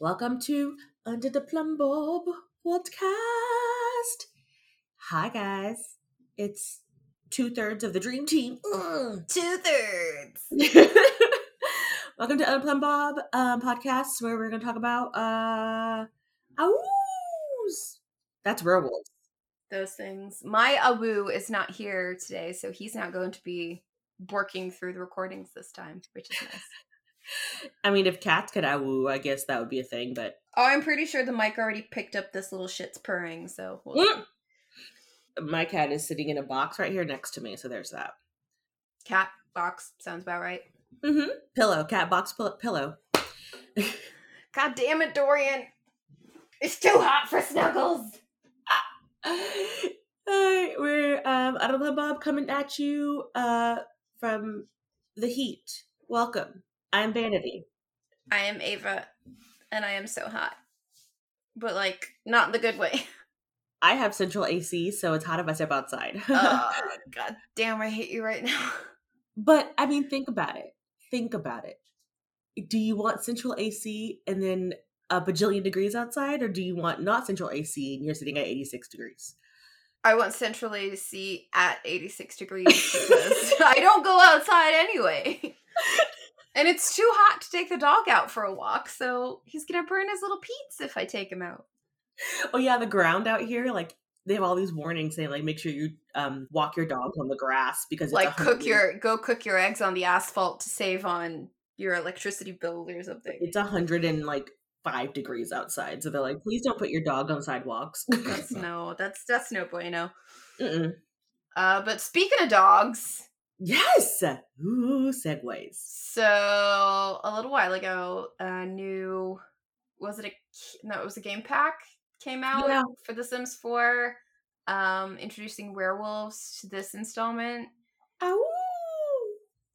Welcome to Under the Plumbob podcast. Hi, guys. It's two thirds of the dream team. Mm. Two thirds. Welcome to Under the Plumbob um, podcast, where we're going to talk about uh, ows. That's werewolves. Those things. My Awu is not here today, so he's not going to be working through the recordings this time, which is nice. I mean, if cats could awoo, I guess that would be a thing, but Oh, I'm pretty sure the mic already picked up this little shit's purring, so we'll Mm. my cat is sitting in a box right here next to me, so there's that. cat box sounds about right. Mm-hmm. Pillow, cat box pill- pillow. God damn it, Dorian! It's too hot for snuggles. Hi, we're um the Bob coming at you uh from the heat. Welcome. I'm Vanity. I am Ava, and I am so hot, but like not in the good way. I have central AC, so it's hot if I step outside. oh, God damn, I hate you right now. but I mean, think about it. Think about it. Do you want central AC and then a bajillion degrees outside, or do you want not central AC and you're sitting at 86 degrees? I want central AC at 86 degrees because I don't go outside anyway. And it's too hot to take the dog out for a walk, so he's gonna burn his little peats if I take him out. Oh yeah, the ground out here, like they have all these warnings saying like make sure you um walk your dog on the grass because it's Like cook your go cook your eggs on the asphalt to save on your electricity bill or something. it's a hundred and like five degrees outside. So they're like, please don't put your dog on sidewalks. That's no, that's that's no bueno. Mm-mm. Uh, but speaking of dogs, Yes. Ooh, segues. so a little while ago, a new was it a no, it was a game pack came out Yeah. for The Sims 4, um, introducing werewolves to this installment. Oh.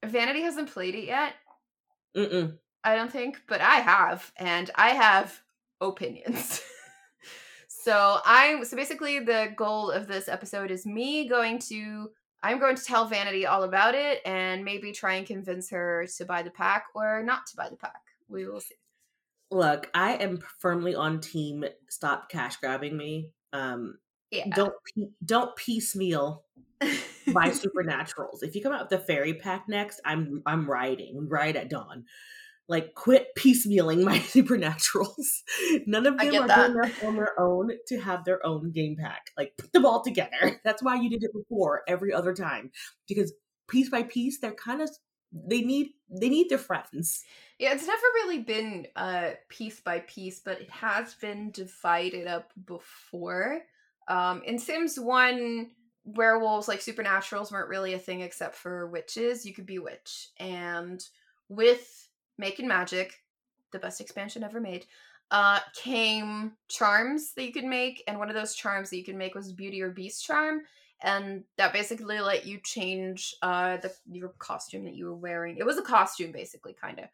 Vanity hasn't played it yet, Mm-mm. I don't think, but I have, and I have opinions. so I'm so basically the goal of this episode is me going to I'm going to tell Vanity all about it and maybe try and convince her to buy the pack or not to buy the pack. We will see. Look, I am firmly on team. Stop cash grabbing me. Um, Yeah. don't don't piecemeal buy supernaturals. If you come out with the fairy pack next, I'm I'm riding right at dawn. Like quit piecemealing my supernaturals. None of them are that. good enough on their own to have their own game pack. Like put them all together. That's why you did it before every other time. Because piece by piece, they're kind of they need they need their friends. Yeah, it's never really been uh piece by piece, but it has been divided up before. Um in Sims 1, werewolves like supernaturals weren't really a thing except for witches. You could be a witch. And with Making Magic, the best expansion ever made, uh came charms that you could make, and one of those charms that you could make was Beauty or Beast charm. And that basically let you change uh the your costume that you were wearing. It was a costume basically kind of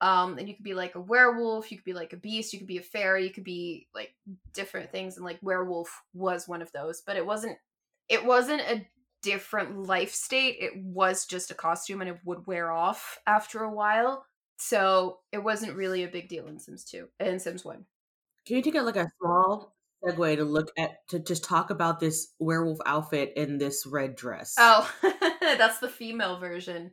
um and you could be like a werewolf you could be like a beast you could be a fairy you could be like different things and like werewolf was one of those but it wasn't it wasn't a different life state it was just a costume and it would wear off after a while so it wasn't really a big deal in sims 2 in sims 1 Can you take a like a small segue to look at to just talk about this werewolf outfit in this red dress? oh that's the female version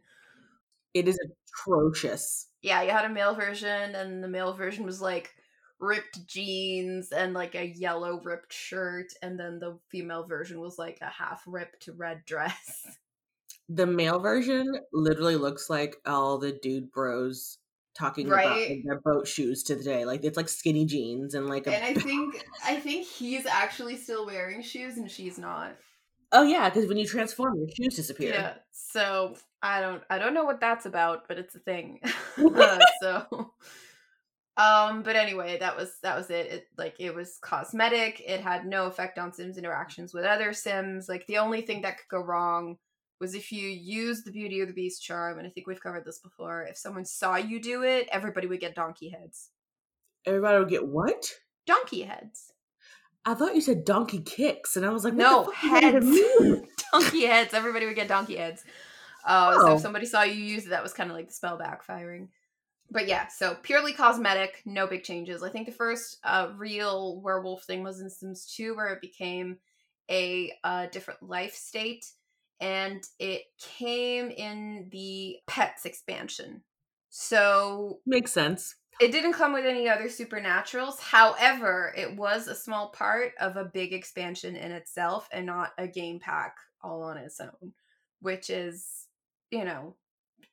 it is atrocious. yeah you had a male version and the male version was like ripped jeans and like a yellow ripped shirt and then the female version was like a half ripped red dress The male version literally looks like all the dude bros talking about Right. like, their boat shoes to the day. Like it's like skinny jeans and like a and i think i think he's actually still wearing shoes and she's not oh yeah, because when you transform, your shoes disappear. yeah so i don't i don't know what that's about but it's a thing Uh, so um but anyway that was that was it. it like it was cosmetic it had no effect on sims interactions with other sims like the only thing that could go wrong was if you use the beauty or the beast charm and i think we've covered this before if someone saw you do it everybody would get donkey heads. Everybody would get what? donkey heads. I thought you said donkey kicks, and I was like, what no the fuck does that even heads donkey heads. Everybody would get donkey heads. Uh, so Oh. if somebody saw you use it that was kind of like the spell backfiring. But yeah, so purely cosmetic, no big changes. I think the first uh, real werewolf thing was in Sims 2, where it became a uh, different life state, and it came in the pets expansion. So makes sense. It didn't come with any other supernaturals. However, it was a small part of a big expansion in itself and not a game pack all on its own, which is, you know,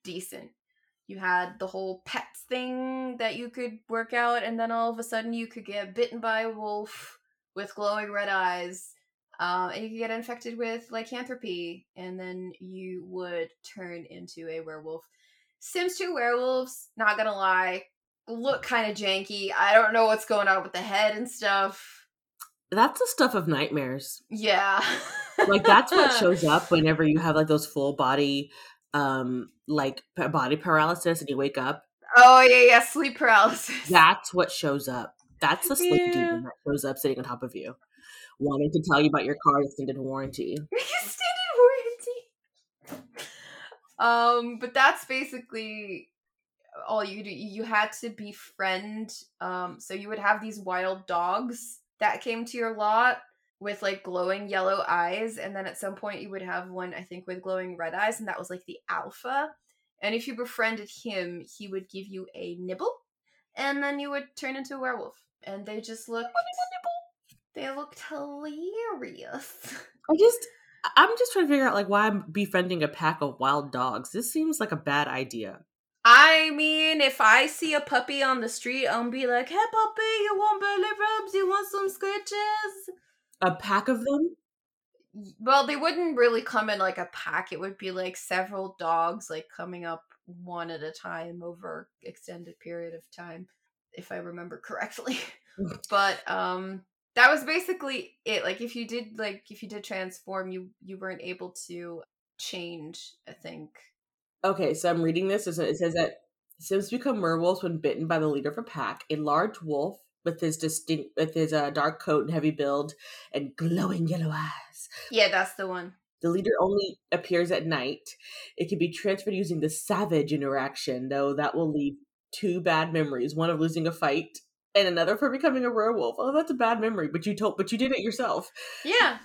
decent you had the whole pets thing that you could work out, and then all of a sudden you could get bitten by a wolf with glowing red eyes, um, and you could get infected with lycanthropy, and then you would turn into a werewolf. Sims 2 werewolves, not gonna lie, look kind of janky. I don't know what's going on with the head and stuff. That's the stuff of nightmares. Yeah. like that's what shows up whenever you have like those full body um like body paralysis and you wake up. Oh yeah, yeah, sleep paralysis. That's what shows up. That's the sleep yeah. demon that shows up sitting on top of you, wanting to tell you about your car extended warranty. extended warranty. Um, but that's basically all you do. You had to befriend. Um, so you would have these wild dogs that came to your lot with like glowing yellow eyes and then at some point you would have one i think with glowing red eyes and that was like the alpha and if you befriended him he would give you a nibble and then you would turn into a werewolf and they just looked they looked hilarious i just i'm just trying to figure out like why i'm befriending a pack of wild dogs this seems like a bad idea I mean, if I see a puppy on the street, I'll be like, "Hey, puppy, you want belly rubs? You want some scratches?" a pack of them? Well, they wouldn't really come in like a pack. It would be like several dogs like coming up one at a time over extended period of time if I remember correctly. but um that was basically it. Like if you did like if you did transform, you you weren't able to change, I think. Okay, so I'm reading this. It says that Sims become werewolves when bitten by the leader of a pack. A large wolf with his distinct with his uh, dark coat and heavy build and glowing yellow eyes. Yeah, that's the one. The leader only appears at night. It can be transferred using the savage interaction, though that will leave two bad memories: one of losing a fight, and another for becoming a werewolf. Oh, that's a bad memory, but you told, but you did it yourself. Yeah.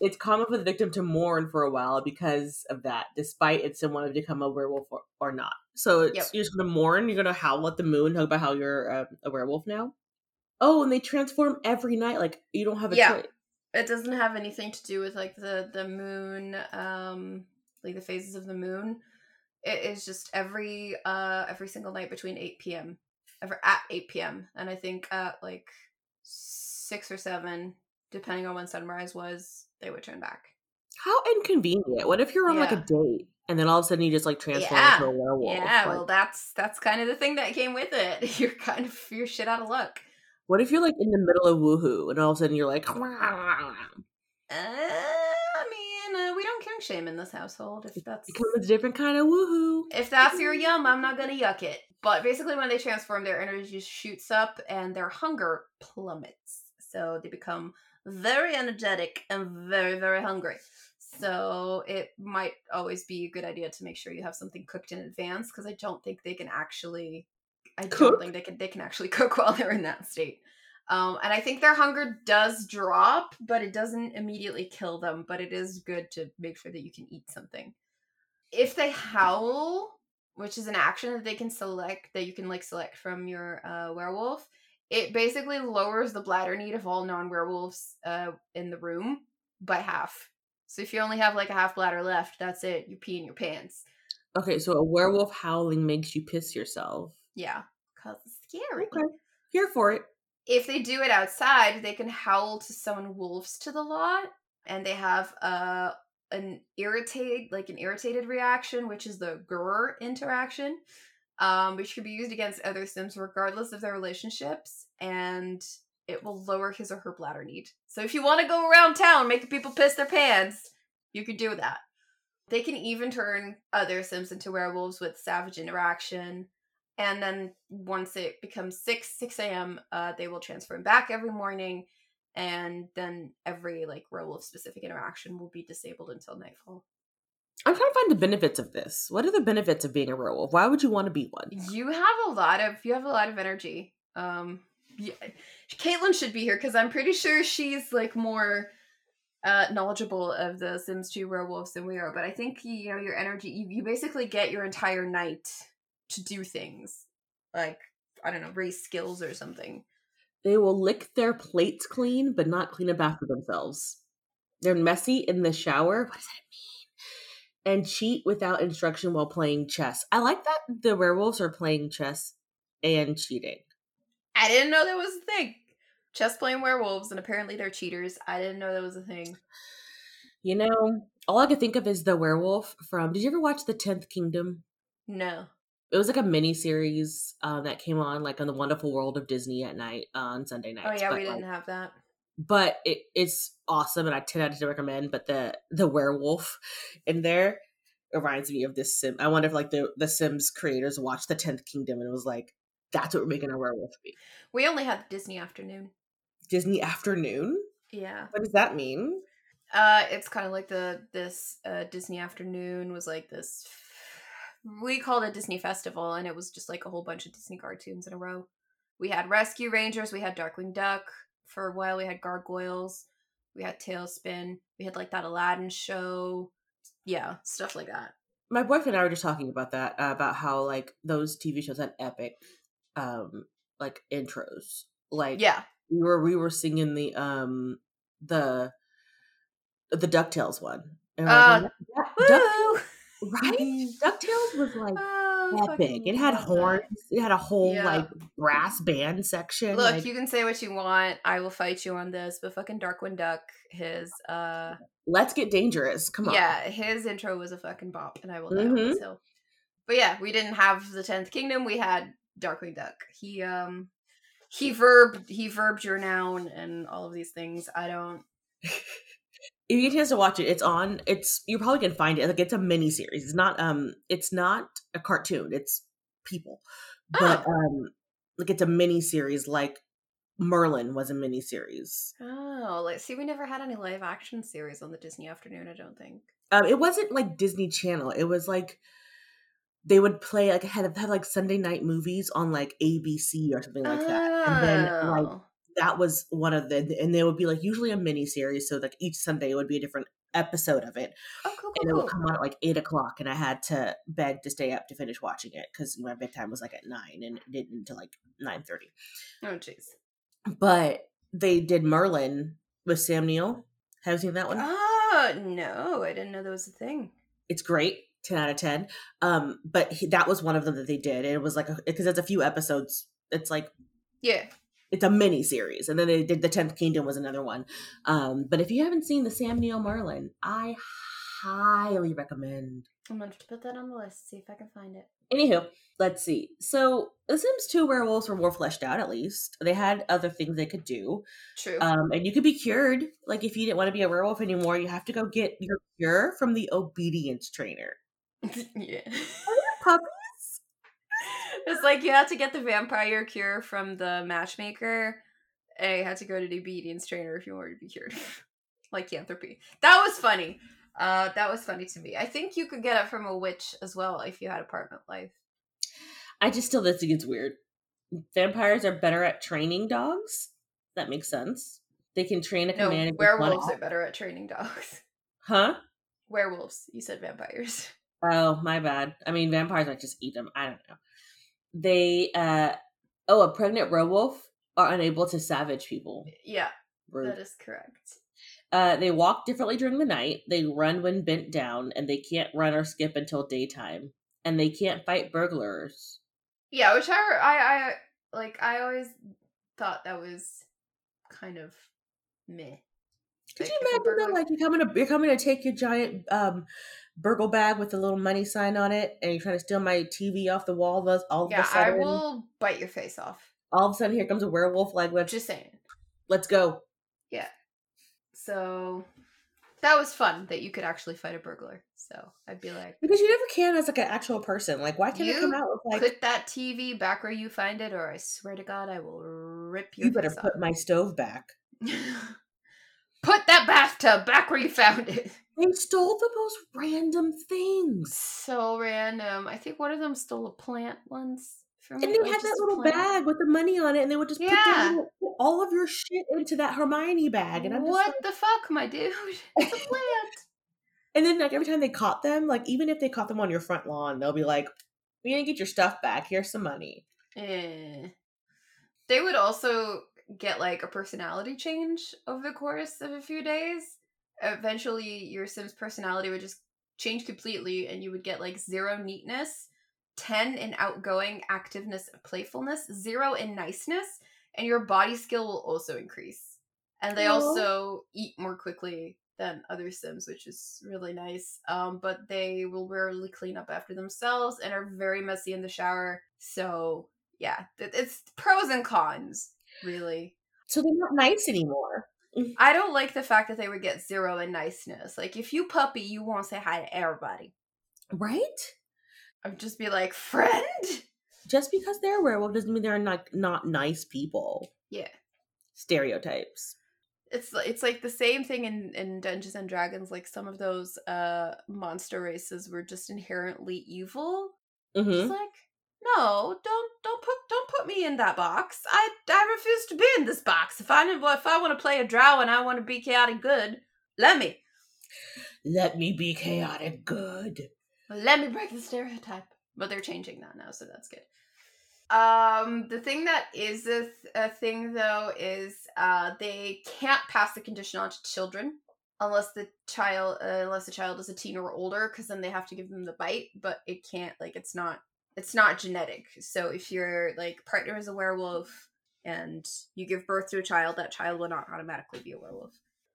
It's common for the victim to mourn for a while because of that, despite it's someone to become a werewolf or, or not. So yep. you're just gonna mourn. You're gonna howl at the moon, talk about how you're uh, a werewolf now. Oh, and they transform every night. Like you don't have a yeah. choice. It doesn't have anything to do with like the the moon, um, like the phases of the moon. It is just every uh every single night between eight p.m. ever at eight p.m. and I think at like six or seven, depending on when sunrise was, they would turn back. How inconvenient! What if you're on yeah. like a date and then all of a sudden you just like transform yeah. into a werewolf? Yeah, like, well, that's that's kind of the thing that came with it. You're kind of you're shit out of luck. What if you're like in the middle of woohoo and all of a sudden you're like, uh, I mean, uh, we don't kink shame in this household. If that's because it's a different kind of woohoo. If that's your yum, I'm not gonna yuck it. But basically, when they transform, their energy shoots up and their hunger plummets. So they become very energetic and very, very hungry. So it might always be a good idea to make sure you have something cooked in advance because I don't think they can actually I cook? don't think they can they can actually cook while they're in that state. Um, and I think their hunger does drop, but it doesn't immediately kill them. But it is good to make sure that you can eat something. If they howl, which is an action that they can select, that you can like select from your uh, werewolf, it basically lowers the bladder need of all non werewolves uh, in the room by half. So if you only have like a half bladder left, that's it. You pee in your pants. Okay, so a werewolf howling makes you piss yourself. Yeah, because it's scary. Okay. Here for it. If they do it outside, they can howl to summon wolves to the lot, and they have uh an irritate like an irritated reaction, which is the grr interaction, um, which can be used against other Sims regardless of their relationships, and it will lower his or her bladder need. So if you want to go around town making people piss their pants, you can do that. They can even turn other Sims into werewolves with savage interaction, and then once it becomes 6 6 a.m uh, they will transform back every morning and then every like werewolf specific interaction will be disabled until nightfall I'm trying to find the benefits of this. What are the benefits of being a werewolf? Why would you want to be one? You have a lot of you have a lot of energy. Um, yeah, Caitlin should be here because I'm pretty sure she's like more uh knowledgeable of the Sims 2 werewolves than we are. But I think you know your energy. You, you basically get your entire night to do things like I don't know raise skills or something. They will lick their plates clean, but not clean up after themselves. They're messy in the shower. What does that mean? And cheat without instruction while playing chess. I like that the werewolves are playing chess and cheating. I didn't know that was a thing. Chess playing werewolves, and apparently they're cheaters. I didn't know that was a thing. You know, all I could think of is the werewolf from. Did you ever watch The Tenth Kingdom? No. It was like a mini series um, that came on like on the Wonderful World of Disney at night on Sunday nights. Oh yeah, but, we didn't like, have that. but it, it's awesome and I ten out of ten recommend. But the the werewolf in there reminds me of this sim. I wonder if like the the Sims creators watched the Tenth Kingdom and it was like, that's what we're making our werewolf be. We only had Disney afternoon. Disney afternoon. Yeah. What does that mean? Uh, it's kind of like the this uh, Disney afternoon was like this. We called it Disney Festival, and it was just like a whole bunch of Disney cartoons in a row. We had Rescue Rangers, we had Darkwing Duck for a while, we had Gargoyles, we had TaleSpin, we had like that Aladdin show, yeah, stuff like that. My boyfriend and I were just talking about that uh, about how like those TV shows had epic, um, like intros. Like Yeah, we were we were singing the um the the Ducktales one. And Uh, like, "Yeah, Duck- Right? Ducktales was like Oh, epic. It had that. horns. It had a whole Yeah. like brass band section. Look, like, you can say what you want. I will fight you on this, but fucking Darkwing Duck, his uh let's get dangerous. Come on. Yeah, his intro was a fucking bop, and I will die on Mhm. this hill. But yeah, we didn't have the Tenth Kingdom. We had Darkwing Duck. He um he verb he verbed your noun and all of these things. I don't. If you get a chance to watch it, it's on. It's you probably can find it. Like it's a mini series. It's not um. It's not a cartoon. It's people, but Oh. um, like it's a mini series. Like Merlin was a mini series. Oh, like see, we never had any live action series on the Disney afternoon. I don't think. Um, it wasn't like Disney Channel. It was like they would play like had have like Sunday night movies on like ABC or something like that. And then like Oh. That was one of the and they would be like usually a mini series. So like each Sunday it would be a different episode of it. oh, cool, And it would come on at like eight o'clock and I had to beg to stay up to finish watching it because my bedtime was like at nine and it didn't until like nine thirty. Oh, jeez. But they did Merlin with Sam Neill. Have you seen that one? Oh no, I didn't know that was a thing. it's great 10 out of 10 um but he, that was one of them that they did it was like because it's a few episodes it's like Yeah, it's a mini series and then they did the 10th kingdom was another one um but if you haven't seen the sam neill merlin i highly recommend I'm gonna put that on the list. See if I can find it. anywho let's see so the sims 2 werewolves were more fleshed out at least they had other things they could do True. um and you could be cured like if you didn't want to be a werewolf anymore you have to go get your cure from the obedience trainer yeah. It's like you had to get the vampire cure from the matchmaker, and you had to go to the obedience trainer if you wanted to be cured. Lycanthropy. That was funny. Uh, that was funny to me. I think you could get it from a witch as well if you had apartment life. I just still think it's weird. Vampires are better at training dogs. That makes sense. They can train a No, command. and werewolves are better at training dogs. Huh? Werewolves. You said vampires. Oh, my bad. I mean, vampires might just eat them. I don't know. They, uh, oh, a pregnant werewolf are unable to savage people. Yeah, Rude. that is correct. Uh, they walk differently during the night. They run when bent down, and they can't run or skip until daytime. And they can't fight burglars. Yeah, which I, I, I like. I always thought that was kind of meh. Could Like, you imagine that? Like you're coming to you're coming to take your giant um burgle bag with a little money sign on it, and you're trying to steal my TV off the wall. Thus, all of Yeah, a sudden, I will bite your face off. all of a sudden, here comes a werewolf. Like, let's Just saying. let's go. Yeah. So that was fun that you could actually fight a burglar. So I'd be like, Because you never can as like an actual person. Like, why can't it come out with like put that TV back where you find it, or I swear to God, I will rip your you better put my stove back? Put that bathtub back where you found it. They stole the most random things. So random. I think one of them stole a plant once. From And they had that little plant. bag with the money on it, and they would just put, Yeah. little- put all of your shit into that Hermione bag. And I'm just what like, the fuck, my dude? It's a plant. and then like every time they caught them, like even if they caught them on your front lawn, they'll be like, "We didn't get your stuff back. Here's some money." Eh. They would also get like a personality change over the course of a few days. Eventually, your Sim's personality would just change completely, and you would get like zero neatness, 10 in outgoing activeness playfulness, zero in niceness, and your body skill will also increase. And they Aw. also eat more quickly than other Sims, which is really nice. Um, but they will rarely clean up after themselves and are very messy in the shower. So yeah, it's pros and cons, really. So they're not nice anymore. I don't like the fact that they would get zero in niceness. Like if you puppy, you won't say hi to everybody. Right? I'd just be like, friend. Just because they're a werewolf doesn't mean they're not not nice people. Yeah. Stereotypes. It's it's like the same thing in, in Dungeons and Dragons. Like some of those uh monster races were just inherently evil. Mm-hmm. It's like, no, don't don't put don't put me in that box. I I refuse to be in this box. If I if I want to play a drow and I want to be chaotic good, let me. Let me be chaotic good. Let me break the stereotype. But they're changing that now, so that's good. Um, the thing that is a, th- a thing though is uh they can't pass the condition on to children unless the child uh, unless the child is a teen or older because then they have to give them the bite but it can't like it's not it's not genetic so if your like partner is a werewolf and you give birth to a child that child will not automatically be a werewolf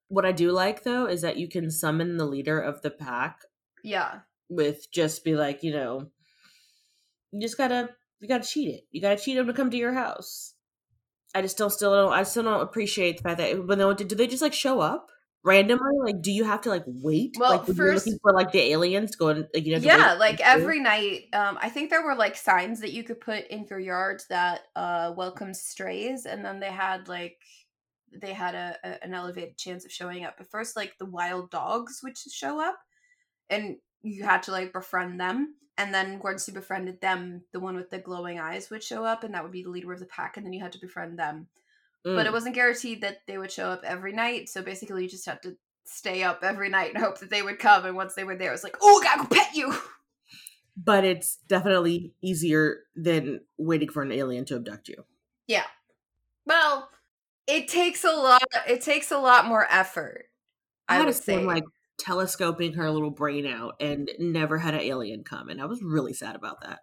What I do like though is that you can summon the leader of the pack yeah with just be like, you know, you just gotta you gotta cheat it. You gotta cheat them to come to your house. I just don't still don't I still don't appreciate the fact that when they do they just like show up randomly? Like, do you have to like wait? Well, like first- looking for like the aliens to go and like you know? yeah like every night um i think there were like signs that you could put in your yard that uh welcomed strays and then they had like they had a, a an elevated chance of showing up but first like the wild dogs would show up and you had to like befriend them and then once you befriended them the one with the glowing eyes would show up and that would be the leader of the pack and then you had to befriend them Mm. but it wasn't guaranteed that they would show up every night. So basically, you just had to stay up every night and hope that they would come. And once they were there, it was like, oh, I gotta go pet you. but it's definitely easier than waiting for an alien to abduct you. Yeah. Well, it takes a lot. It takes a lot more effort. I, I, had would say. like telescoping her little brain out and never had an alien come, and I was really sad about that.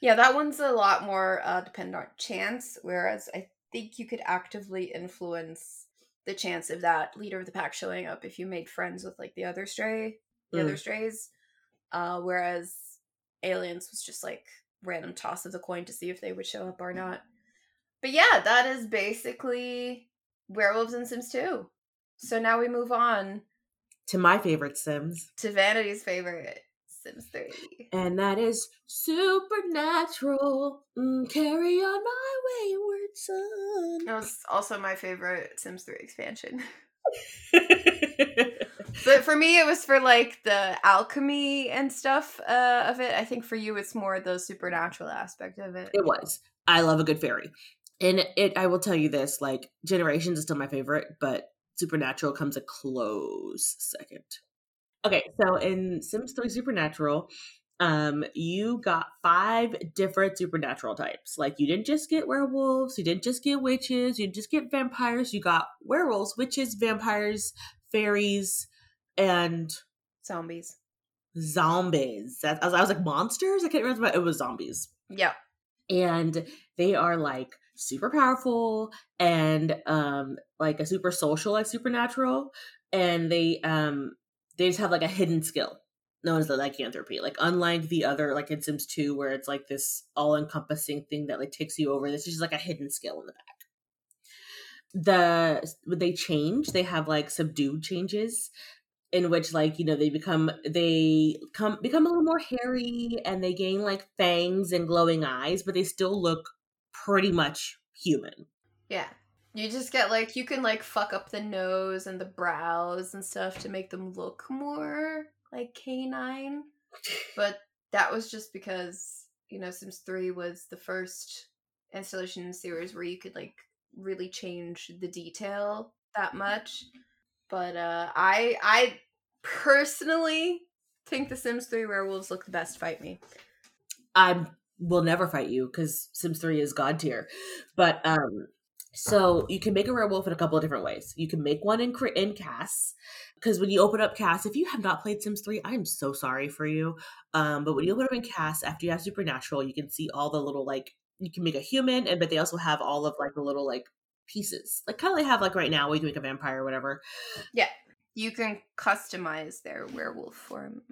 yeah, that one's a lot more uh, dependent on chance. Whereas I think you could actively influence the chance of that leader of the pack showing up if you made friends with like the other stray, the Mm. other strays. Uh, whereas aliens was just like random toss of the coin to see if they would show up or not. But yeah, that is basically werewolves in Sims 2. So now we move on To my favorite Sims, to Vanity's favorite Sims 3. and that is supernatural. Mm, carry on my wayward son. That was also my favorite Sims 3 expansion. But for me, it was for like the alchemy and stuff uh, of it. I think for you, it's more the supernatural aspect of it. It was. I love a good fairy. And it I will tell you this, like Generations is still my favorite, but Supernatural comes a close second. Okay, so in Sims 3 Supernatural, um, you got five different supernatural types. Like you didn't just get werewolves, you didn't just get witches, you didn't just get vampires, you got werewolves, witches, vampires, fairies, and Zombies. zombies. That, I, was, I was like monsters. I can't remember. It was zombies Yeah. and they are like super powerful and um like a super social like supernatural and they um they just have like a hidden skill known as the lycanthropy like unlike the other like in sims 2 where it's like this all-encompassing thing that like takes you over this is just like a hidden skill in the back the they change they have like subdued changes in which like you know they become they come become a little more hairy and they gain like fangs and glowing eyes but they still look pretty much human Yeah. You just get like you can like fuck up the nose and the brows and stuff to make them look more like canine. But that was just because, you know, Sims 3 was the first installation in the series where you could like really change the detail that much. But uh I I personally think the Sims 3 werewolves look the best fight me. I will never fight you because Sims 3 is god tier. But um so you can make a werewolf in a couple of different ways. You can make one in in CAS because when you open up CAS, if you have not played Sims 3, I'm so sorry for you. Um, but when you open up in CAS, after you have Supernatural, you can see all the little like you can make a human, and but they also have all of like the little like pieces, like kind of like have like right now, where you can make a vampire or whatever. Yeah, you can customize their werewolf form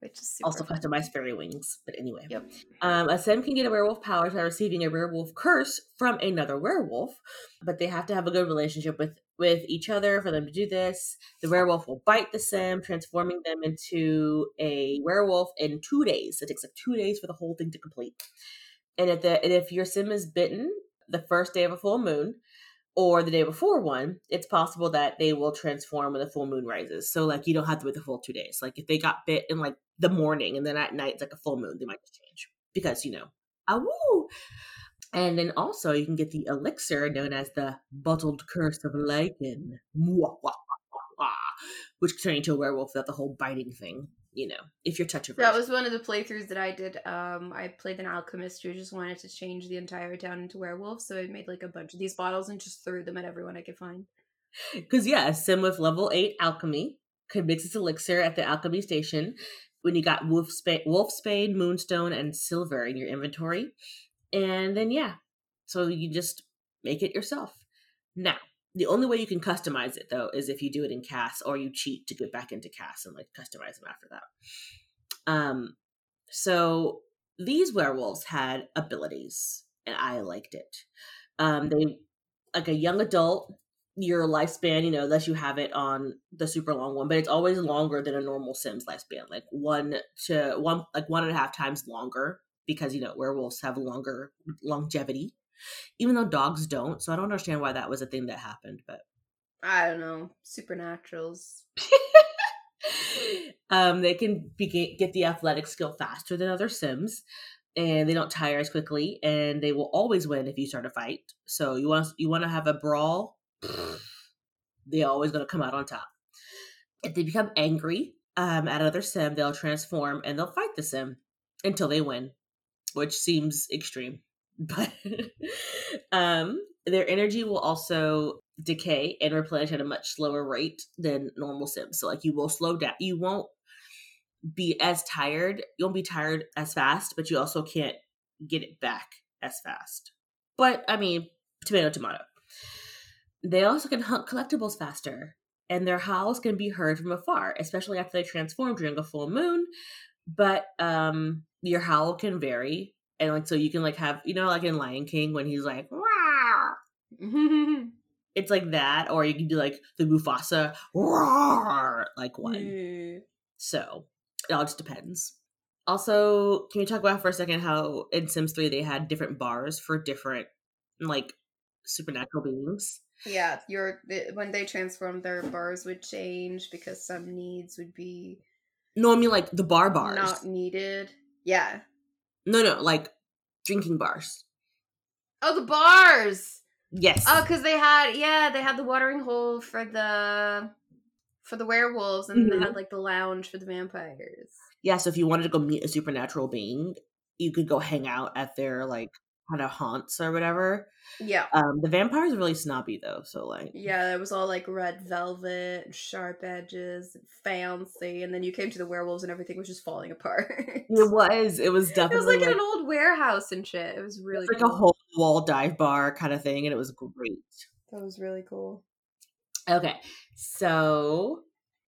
which is also fun. fairy wings. But anyway, yep. Um, a sim can get a werewolf powers by receiving a werewolf curse from another werewolf, but they have to have a good relationship with with each other for them to do this. The werewolf will bite the sim, transforming them into a werewolf in two days. It takes like two days for the whole thing to complete. And if the and if your sim is bitten the first day of a full moon, or the day before one, it's possible that they will transform when the full moon rises. So like you don't have to wait the full two days. Like if they got bit in like the morning and then at night it's like a full moon, they might just change because you know, ah, awoo. And then also you can get the elixir known as the bottled curse of Lycan, which can turn into a werewolf without the whole biting thing you know, if you're touch That was one of the playthroughs that I did. Um, I played an alchemist who just wanted to change the entire town into werewolves, so I made like a bunch of these bottles and just threw them at everyone I could find. Because yeah, sim with level eight alchemy could mix its elixir at the alchemy station when you got wolfsbane, wolf spade, moonstone, and silver in your inventory, and then yeah, so you just make it yourself. Now, the only way you can customize it though is if you do it in CAS or you cheat to get back into CAS and like customize them after that. Um, so these werewolves had abilities, and I liked it. Um, they like a young adult. Your lifespan, you know, unless you have it on the super long one, but it's always longer than a normal Sims lifespan, like one to one, like one and a half times longer because you know werewolves have longer longevity even though dogs don't. So I don't understand why that was a thing that happened, but I don't know. Supernaturals. um, they can be, get the athletic skill faster than other Sims, and they don't tire as quickly, and they will always win if you start a fight. So you want you want to have a brawl, they're always going to come out on top. If they become angry um, at another Sim, they'll transform and they'll fight the Sim until they win, which seems extreme but um, their energy will also decay and replenish at a much slower rate than normal sims. So like you will slow down. You won't be as tired. You won't be tired as fast, but you also can't get it back as fast. But I mean, tomato tomato. They also can hunt collectibles faster, and their howls can be heard from afar, especially after they transform during a full moon. But um, your howl can vary and like so you can like have you know like in Lion King when he's like wow. it's like that or you can do like the Mufasa like one. Mm. So it all just depends. Also, can you talk about for a second how in Sims 3 they had different bars for different like supernatural beings? Yeah, your when they transformed their bars would change because some needs would be No, I mean like the bar bars. Not needed. Yeah. No, no, like drinking bars. Oh, the bars. Yes. Oh, because they had yeah, they had the watering hole for the for the werewolves, and mm-hmm. they had mm-hmm. like the lounge for the vampires. Yeah, so if you wanted to go meet a supernatural being, you could go hang out at their like kind of haunts or whatever. Yeah. Um, the vampire's are really snobby though, so like Yeah, it was all like red velvet sharp edges fancy, and then you came to the werewolves and everything was just falling apart. it was. It was definitely It was like, like an old warehouse and shit. It was really like cool. a whole wall dive bar kind of thing, and it was great. That was really cool. Okay. So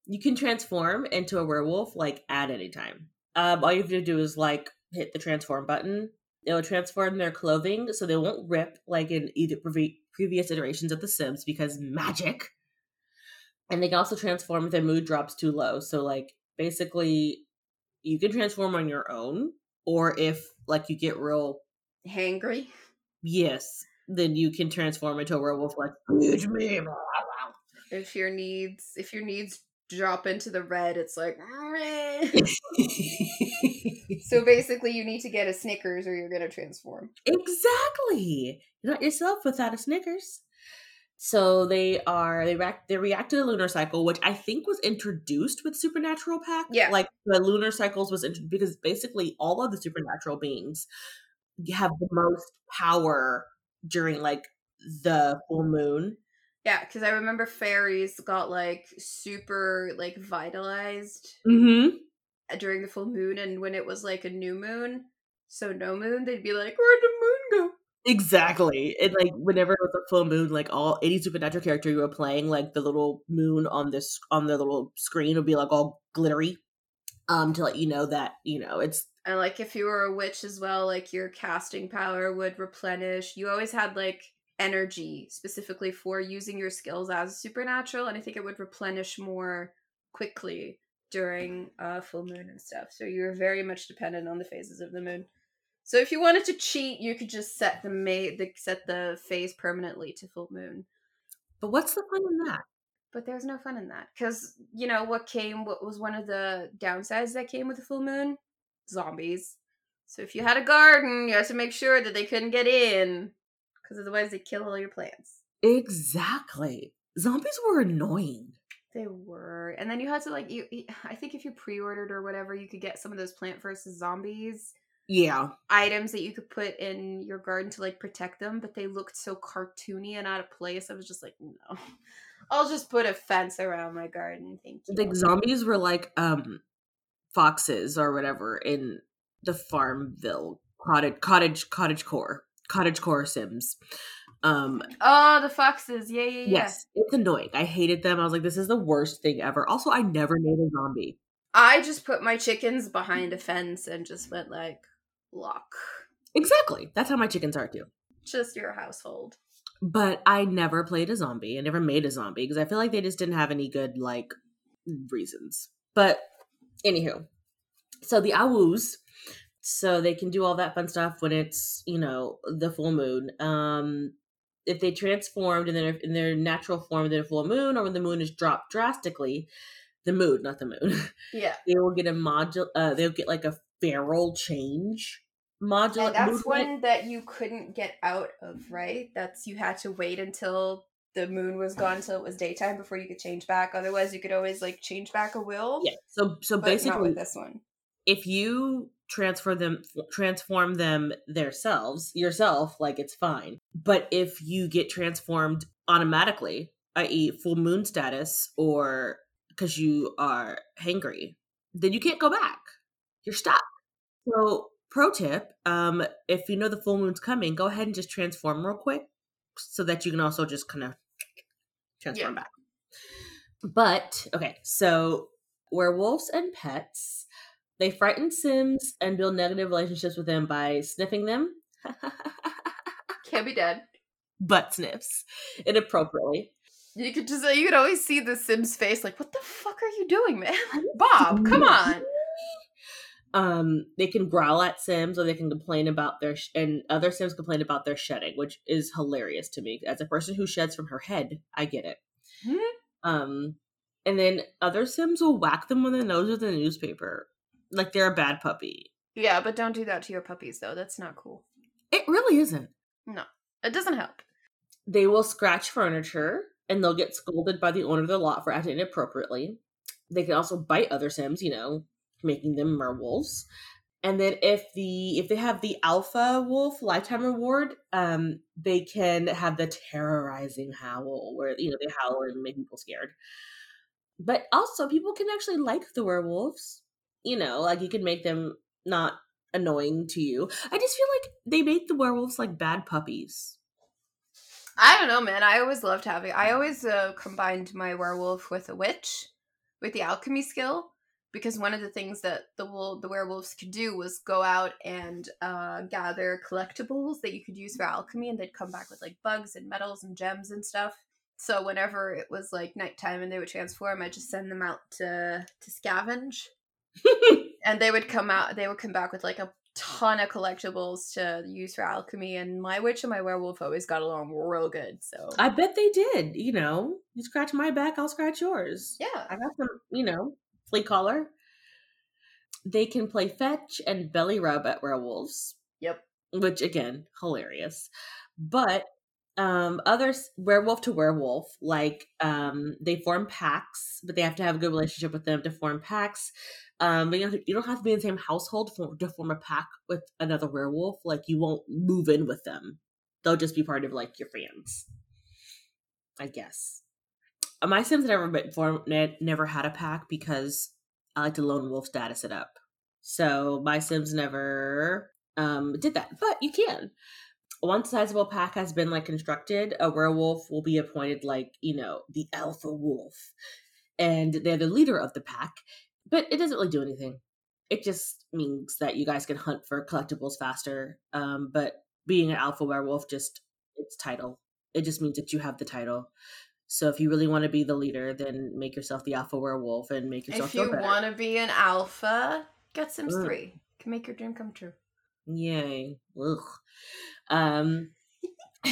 you can transform into a werewolf like at any time. Um, all you have to do is like hit the transform button it will transform their clothing so they won't rip like in either pre- previous iterations of The Sims because magic. And they can also transform if their mood drops too low. So, like, basically, you can transform on your own, or if, like, you get real hangry. Yes. then you can transform into a werewolf like huge me." If your needs if your needs drop into the red, it's like so basically you need to get a Snickers or you're gonna transform. exactly. You're not yourself without a Snickers. So they are they react they react to the lunar cycle, which I think was introduced with Supernatural Pack. Yeah. like the lunar cycles was int- because basically all of the supernatural beings have the most power during like the full moon. Yeah, because I remember fairies got like super like vitalized Mm-hmm. during the full moon, and when it was like a new moon, so no moon, they'd be like, "Where'd the moon go?" Exactly. And like whenever it was a full moon, like all any supernatural character you were playing, like the little moon on this on the little screen would be like all glittery. Um, to let you know that, you know, it's And like if you were a witch as well, like your casting power would replenish. You always had like energy specifically for using your skills as supernatural, and I think it would replenish more quickly during uh full moon and stuff. So you're very much dependent on the phases of the moon. So if you wanted to cheat, you could just set the ma- the set the phase permanently to full moon. but what's the fun in that? But there's no fun in that because you know what came. What was one of the downsides that came with the full moon? Zombies. So if you had a garden, you had to make sure that they couldn't get in because otherwise they kill all your plants. Exactly. Zombies were annoying. They were, and then you had to like you. I think if you pre-ordered or whatever, you could get some of those Plant versus Zombies Yeah. items that you could put in your garden to like protect them, but they looked so cartoony and out of place. I was just like, no, I'll just put a fence around my garden. Thank you. The zombies were like um foxes or whatever in the Farmville cottage cottage cottage core. Cottage core sims. Um Oh, the foxes. Yeah, yeah, yeah. yes, it's annoying. I hated them. I was like, this is the worst thing ever. Also, I never made a zombie. I just put my chickens behind a fence and just went like, lock. Exactly. That's how my chickens are too. Just your household. But I never played a zombie. I never made a zombie because I feel like they just didn't have any good like reasons. But anywho, so the awus, so they can do all that fun stuff when it's you know the full moon. Um, if they transformed in their in their natural form in the full moon, or when the moon is dropped drastically, the moon, not the moon, Yeah. they will get a module. Uh, they'll get like a feral change module. And that's movement. one that you couldn't get out of, right? That's you had to wait until the moon was gone until it was daytime before you could change back. Otherwise, you could always like change back a will. Yeah. So so but basically, this one. if you transfer them transform them themselves yourself like it's fine. But if you get transformed automatically i.e full moon status or because you are hangry then you can't go back. You're stuck. So pro tip um if you know the full moon's coming go ahead and just transform real quick so that you can also just kind of transform Yeah. back. But okay so werewolves and pets they frighten Sims and build negative relationships with them by sniffing them. Can't be dead. Butt sniffs inappropriately. You could just you could always see the Sim's face, like, "What the fuck are you doing, man? Bob, come on." Um, they can growl at Sims or they can complain about their sh- and other Sims complain about their shedding, which is hilarious to me. As a person who sheds from her head, I get it. Mhm. Um, and then other Sims will whack them on the nose with a newspaper, like they're a bad puppy. Yeah, but don't do that to your puppies, though. That's not cool. It really isn't. No, it doesn't help. They will scratch furniture and they'll get scolded by the owner of the lot for acting inappropriately. They can also bite other Sims, you know, making them werewolves. And then if the if they have the alpha wolf lifetime reward, um, they can have the terrorizing howl where you know they howl and make people scared. But also people can actually like the werewolves. You know, like you can make them not annoying to you. I just feel like they made the werewolves like bad puppies. I don't know, man. I always loved having. I always uh, combined my werewolf with a witch, with the alchemy skill, because one of the things that the the werewolves could do was go out and uh, gather collectibles that you could use for alchemy, and they'd come back with like bugs and metals and gems and stuff. So whenever it was like nighttime and they would transform, I just send them out to to scavenge, and they would come out. They would come back with like a ton of collectibles to use for alchemy, and my witch and my werewolf always got along real good. So I bet they did. You know, you scratch my back, I'll scratch yours. yeah, I got some, you know, flea collar. They can play fetch and belly rub at werewolves. Yep. Which again, hilarious. But um others werewolf to werewolf, like um they form packs, but they have to have a good relationship with them to form packs. Um, but you, to, you don't have to be in the same household for, to form a pack with another werewolf. Like you won't move in with them; they'll just be part of like your friends I guess. Uh, My Sims never been form, ne- never had a pack because I like to lone wolf status it up. So my Sims never um did that, but you can. Once a sizable pack has been like constructed, a werewolf will be appointed like you know the alpha wolf, and they're the leader of the pack. But it doesn't really do anything. It just means that you guys can hunt for collectibles faster. Um, but being an alpha werewolf just its title. It just means that you have the title. So if you really want to be the leader, then make yourself the alpha werewolf and make yourself if you want to be an alpha, get Sims Mm. Three. Can make your dream come true. Yay. Ugh. Um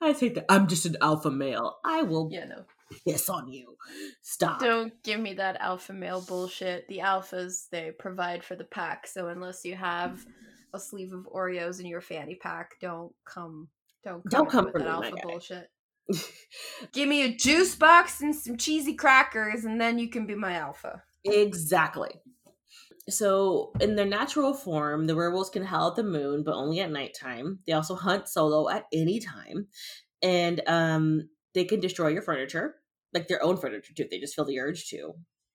I think that I'm just an alpha male. I will Yeah, no. piss on you. Stop. Don't give me that alpha male bullshit. The alphas they provide for the pack, so unless you have a sleeve of Oreos in your fanny pack, don't come don't come, Don't come with for that alpha bullshit. Give me a juice box and some cheesy crackers, and then you can be my alpha. Exactly. So, in their natural form, the werewolves can howl at the moon, but only at nighttime. They also hunt solo at any time, and um, they can destroy your furniture, like their own furniture too. They just feel the urge to,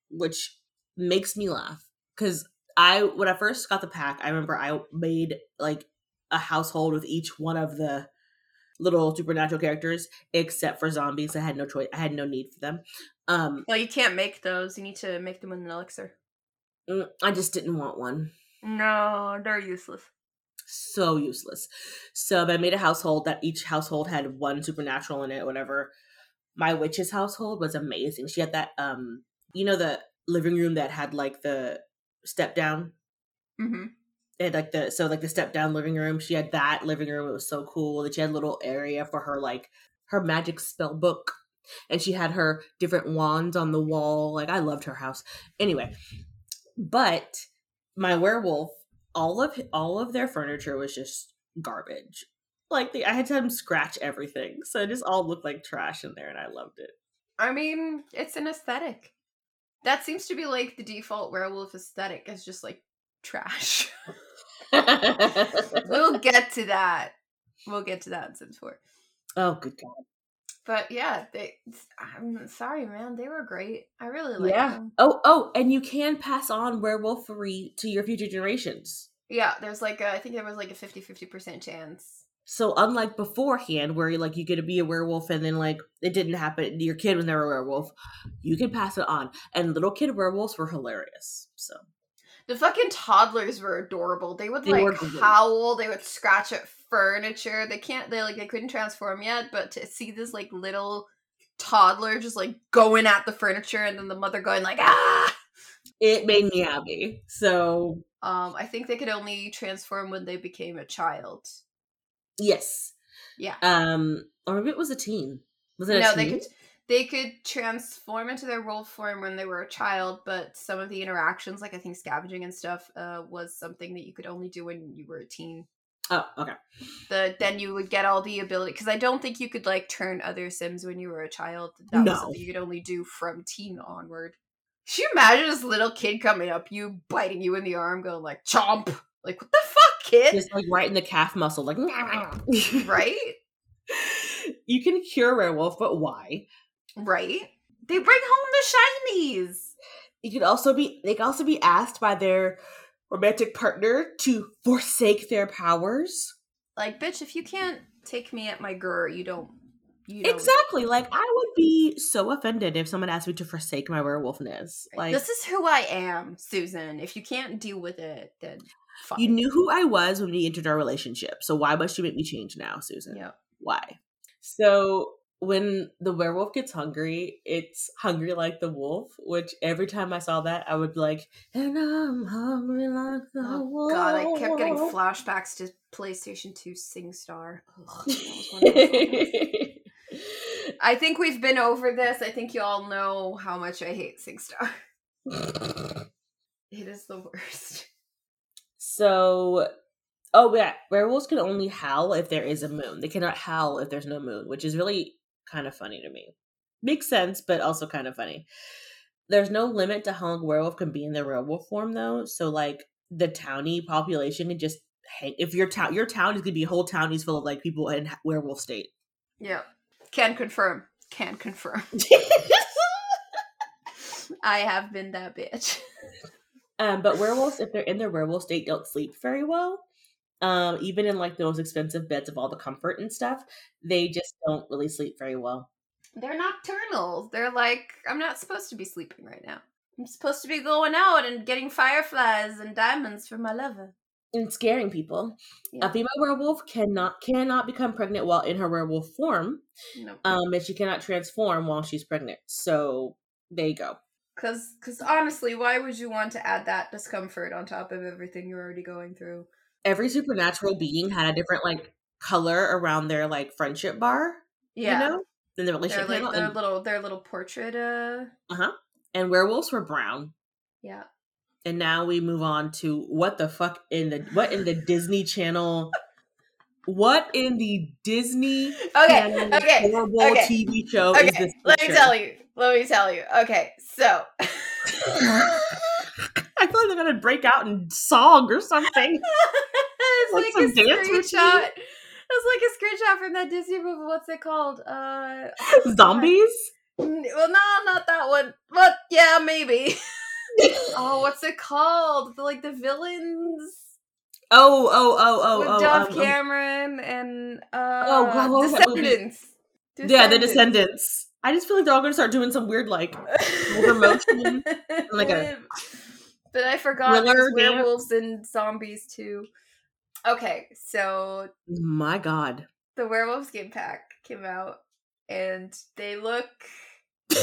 which makes me laugh because I, when I first got the pack, I remember I made like a household with each one of the little supernatural characters, except for zombies. I had no choice. I had no need for them. Um, Well, you can't make those. You need to make them with an elixir. Mm, I just didn't want one. No, they're useless. so useless. So I made a household that each household had one supernatural in it, whatever. My witch's household was amazing. She had that um you know the living room that had like the step down. Mm-hmm. Had like the so like the step down living room. She had that living room. It was so cool. That she had a little area for her like her magic spell book. And she had her different wands on the wall. Like I loved her house. Anyway, but my werewolf all of all of their furniture was just garbage. Like they, I had to have them scratch everything, so it just all looked like trash in there, and I loved it. I mean, it's an aesthetic. That seems to be like the default werewolf aesthetic is just like trash. we'll get to that. We'll get to that in Sims 4. oh, good God! But yeah, they I'm sorry, man. They were great. I really liked Yeah. them. Oh, oh, and you can pass on werewolfery to your future generations. Yeah, there's like a, I think there was like a 50-50% chance. So unlike beforehand, where like you get to be a werewolf and then like it didn't happen, your kid was never a werewolf, you can pass it on. And little kid werewolves were hilarious. So The fucking toddlers were adorable. They would like howl, they would scratch at furniture. They can't they like they couldn't transform yet, but to see this like little toddler just like going at the furniture and then the mother going like ah it made me happy. So um I think they could only transform when they became a child. yes, Yeah. um, or maybe it was a teen. Was it a no, they could they could transform into their wolf form when they were a child, but some of the interactions, like I think scavenging and stuff, uh, was something that you could only do when you were a teen. Oh, okay. The then you would get all the ability because I don't think you could like turn other Sims when you were a child. That No. was something you could only do from teen onward. Should you imagine this little kid coming up, you biting you in the arm, going like chomp, like what the fuck, kid? Just like right in the calf muscle, like right, You can cure werewolf, but why? Right. They bring home the shinies. You could also be they can also be asked by their romantic partner to forsake their powers. Like, bitch, if you can't take me at my gur, you don't. You don't. Exactly. Like I would be so offended if someone asked me to forsake my werewolfness. Like this is who I am, Susan. If you can't deal with it, then fine. you knew who I was when we entered our relationship. So why must you make me change now, Susan? Yeah. Why? So when the werewolf gets hungry, it's hungry like the wolf, which every time I saw that, I would be like, and I'm hungry like the Oh wolf. god, I kept getting flashbacks to PlayStation 2 SingStar. Ugh, that was one of the songs. I think we've been over this. I think you all know how much I hate SingStar. It is the worst. so, oh yeah, werewolves can only howl if there is a moon. They cannot howl if there's no moon, which is really kind of funny to me. Makes sense, but also kind of funny. There's no limit to how long a werewolf can be in their werewolf form, though. So, like the townie population can just hang. If your town, your town is gonna be whole townies full of like people in werewolf state. Yeah. Can confirm. Can confirm. I have been that bitch. Um, but werewolves, if they're in their werewolf state, don't sleep very well. Um, even in like those expensive beds of all the comfort and stuff, they just don't really sleep very well. They're nocturnal. They're like, I'm not supposed to be sleeping right now. I'm supposed to be going out and getting fireflies and diamonds for my lover. And scaring people. Yeah. A female werewolf cannot cannot become pregnant while in her werewolf form, No. um, and she cannot transform while she's pregnant. So there you go. Cause, cause honestly, why would you want to add that discomfort on top of everything you're already going through? Every supernatural being had a different like color around their like friendship bar. Yeah, You know, in the relationship like panel, their and, little their little portrait. Uh, huh. and werewolves were brown. yeah. and now we move on to what the fuck in the what in the Disney Channel what in the Disney Okay, okay, horrible okay, TV show is Okay, this let me tell you. Let me tell you. Okay, so I feel like they're gonna break out in song or something. it's Like like, a screenshot. It's like a screenshot from that Disney movie. What's it called? Uh, Zombies? n- well, no, not that one. But yeah, maybe. oh, what's it called? The, like the villains Oh, oh, oh, oh, with oh. Dove um, um, Cameron and uh, Oh, was that movie? Descendants. yeah, the Descendants. I just feel like they're all gonna start doing some weird like motion, like a but I forgot thriller there's dance. werewolves and zombies too. Okay, so my god. the werewolves game pack came out and they look I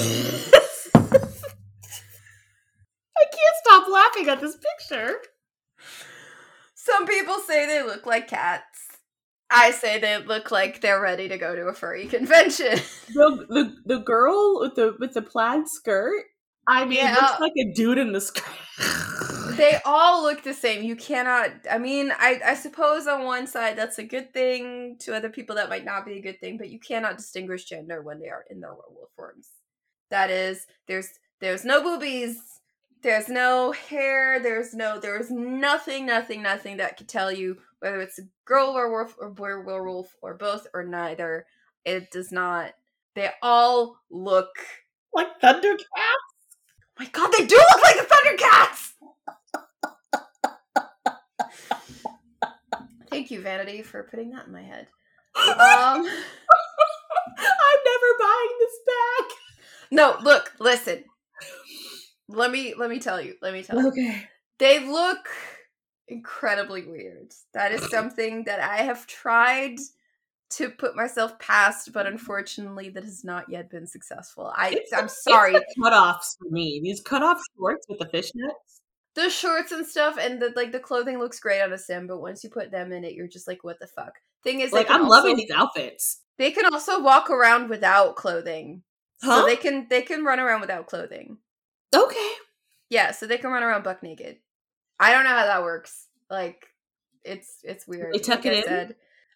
can't stop laughing at this picture. some people say they look like cats. I say they look like they're ready to go to a furry convention. the the the girl with the with the plaid skirt. I mean, Yeah. looks like a dude in the skirt. they all look the same. You cannot. I mean, I I suppose on one side that's a good thing. To other people, that might not be a good thing. But you cannot distinguish gender when they are in their werewolf forms. That is, there's there's no boobies. There's no hair. There's no. There's nothing. Nothing. Nothing that could tell you whether it's a girl werewolf or boy werewolf or both or neither. It does not. They all look. like Thundercat. Oh my God, they do look like the Thundercats. Thank you, Vanity, for putting that in my head. Um, I'm never buying this back. no, look, listen. Let me let me tell you. Let me tell you. Okay. They look incredibly weird. That is something that I have tried to put myself past, but unfortunately, that has not yet been successful. I It's I'm sorry. Cutoffs for me. These cutoff shorts with the fishnets. The shorts and stuff and the like the clothing looks great on a sim but once you put them in it you're just like what the fuck thing is Like I'm also- loving these outfits. they can also walk around without clothing Huh? so they can they can run around without clothing Okay. yeah so they can run around buck naked i don't know how that works like it's it's weird They tuck like it I in?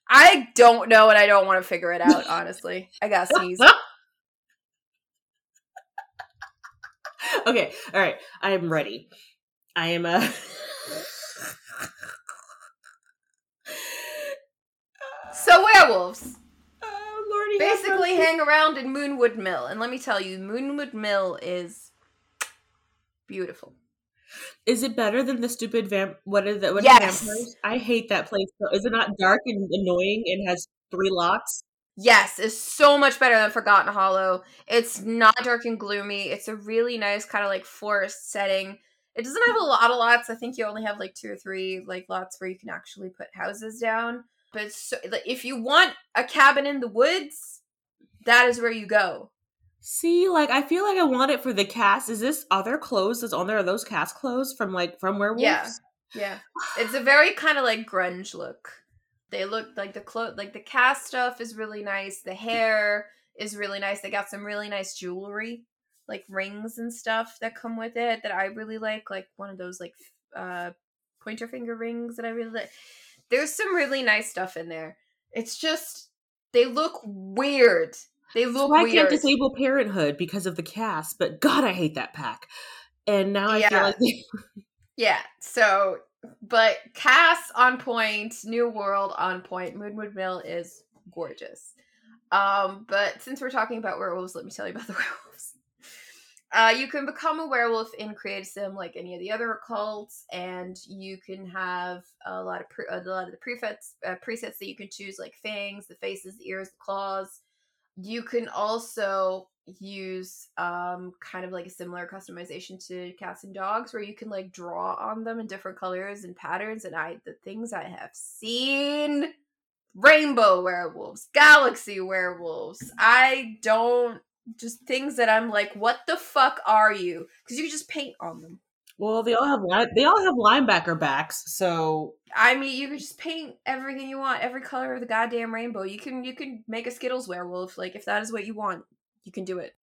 i don't know and i don't want to figure it out honestly i got sneeze okay. All right. I am ready. I am a. so werewolves uh, Lordy, basically hang around in Moonwood Mill. And let me tell you, Moonwood Mill is beautiful. Is it better than the stupid vamp? What is it? What are Yes. vampires? I hate that place. Is it not dark and annoying and has three locks? Yes, it's so much better than Forgotten Hollow. It's not dark and gloomy. It's a really nice kind of like forest setting. It doesn't have a lot of lots. I think you only have like two or three like lots where you can actually put houses down. But so, like, if you want a cabin in the woods, that is where you go. See, like I feel like I want it for the CAS. Is this other clothes that's on there? Are those CAS clothes from like from werewolves? Yeah. Yeah. It's a very kind of like grunge look. They look like the clothes like the CAS stuff is really nice. The hair is really nice. They got some really nice jewelry, like rings and stuff that come with it that I really like, like one of those like uh pointer finger rings that I really like. There's some really nice stuff in there. It's just they look weird. They look So I weird. can't disable Parenthood because of the CAS, but God, I hate that pack. And now I feel like they- Yeah. So, but CAS on point, New World on point, Moonwood Mill is gorgeous. Um, but since we're talking about werewolves, let me tell you about the werewolves. Uh, you can become a werewolf in Create like any of the other occults, and you can have a lot of pre- a lot of the presets uh, presets that you can choose, like fangs, the faces, the ears, the claws. You can also use um kind of like a similar customization to cats and dogs where you can like draw on them in different colors and patterns and i the things i have seen rainbow werewolves galaxy werewolves i don't just things that i'm like what the fuck are you because you can just paint on them well, they all have line- they all have linebacker backs, so i mean you can just paint everything you want every color of the goddamn rainbow you can you can make a skittles werewolf like if that is what you want you can do it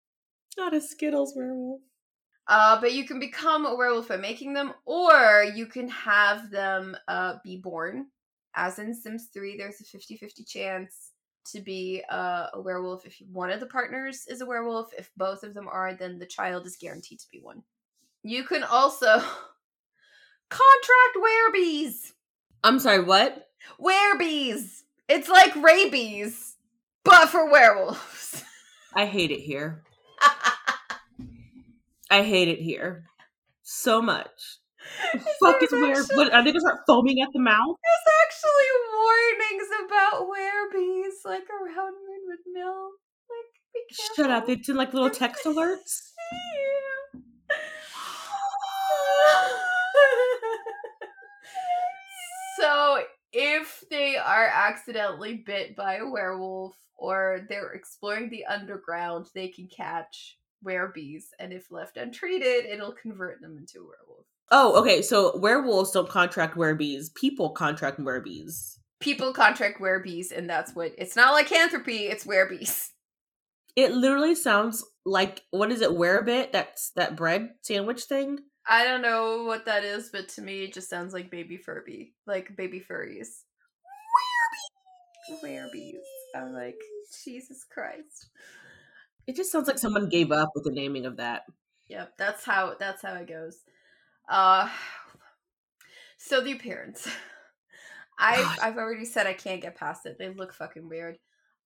not a Skittles werewolf. Uh, but you can become a werewolf by making them, or you can have them uh, be born. As in Sims 3, there's a 50 50 chance to be uh, a werewolf if one of the partners is a werewolf. If both of them are, then the child is guaranteed to be one. You can also contract werebees. I'm sorry, what? Werebees! It's like rabies, but for werewolves. I hate it here. I hate it here so much. Fuck is where? actually- What are they gonna start foaming at the mouth? There's actually warnings about werebees, like around Moonwood Mill. Like, be careful. Shut up! It's in like little text alerts. Yeah. so, if they are accidentally bit by a werewolf or they're exploring the underground, they can catch werebees, and if left untreated, it'll convert them into a werewolf. Oh, okay. So werewolves don't contract werebees. People contract werebees. People contract werebees, and that's what it's not Lycanthropy, it's werebees. It literally sounds like what is it? Werebit? That's that bread sandwich thing. I don't know what that is, but to me, it just sounds like baby Furby, like baby furries. Werebees. Werebees. I'm like, Jesus Christ. It just sounds like someone gave up with the naming of that. Yep, that's how that's how it goes. Uh, so the appearance. I've God. I've already said I can't get past it. They look fucking weird.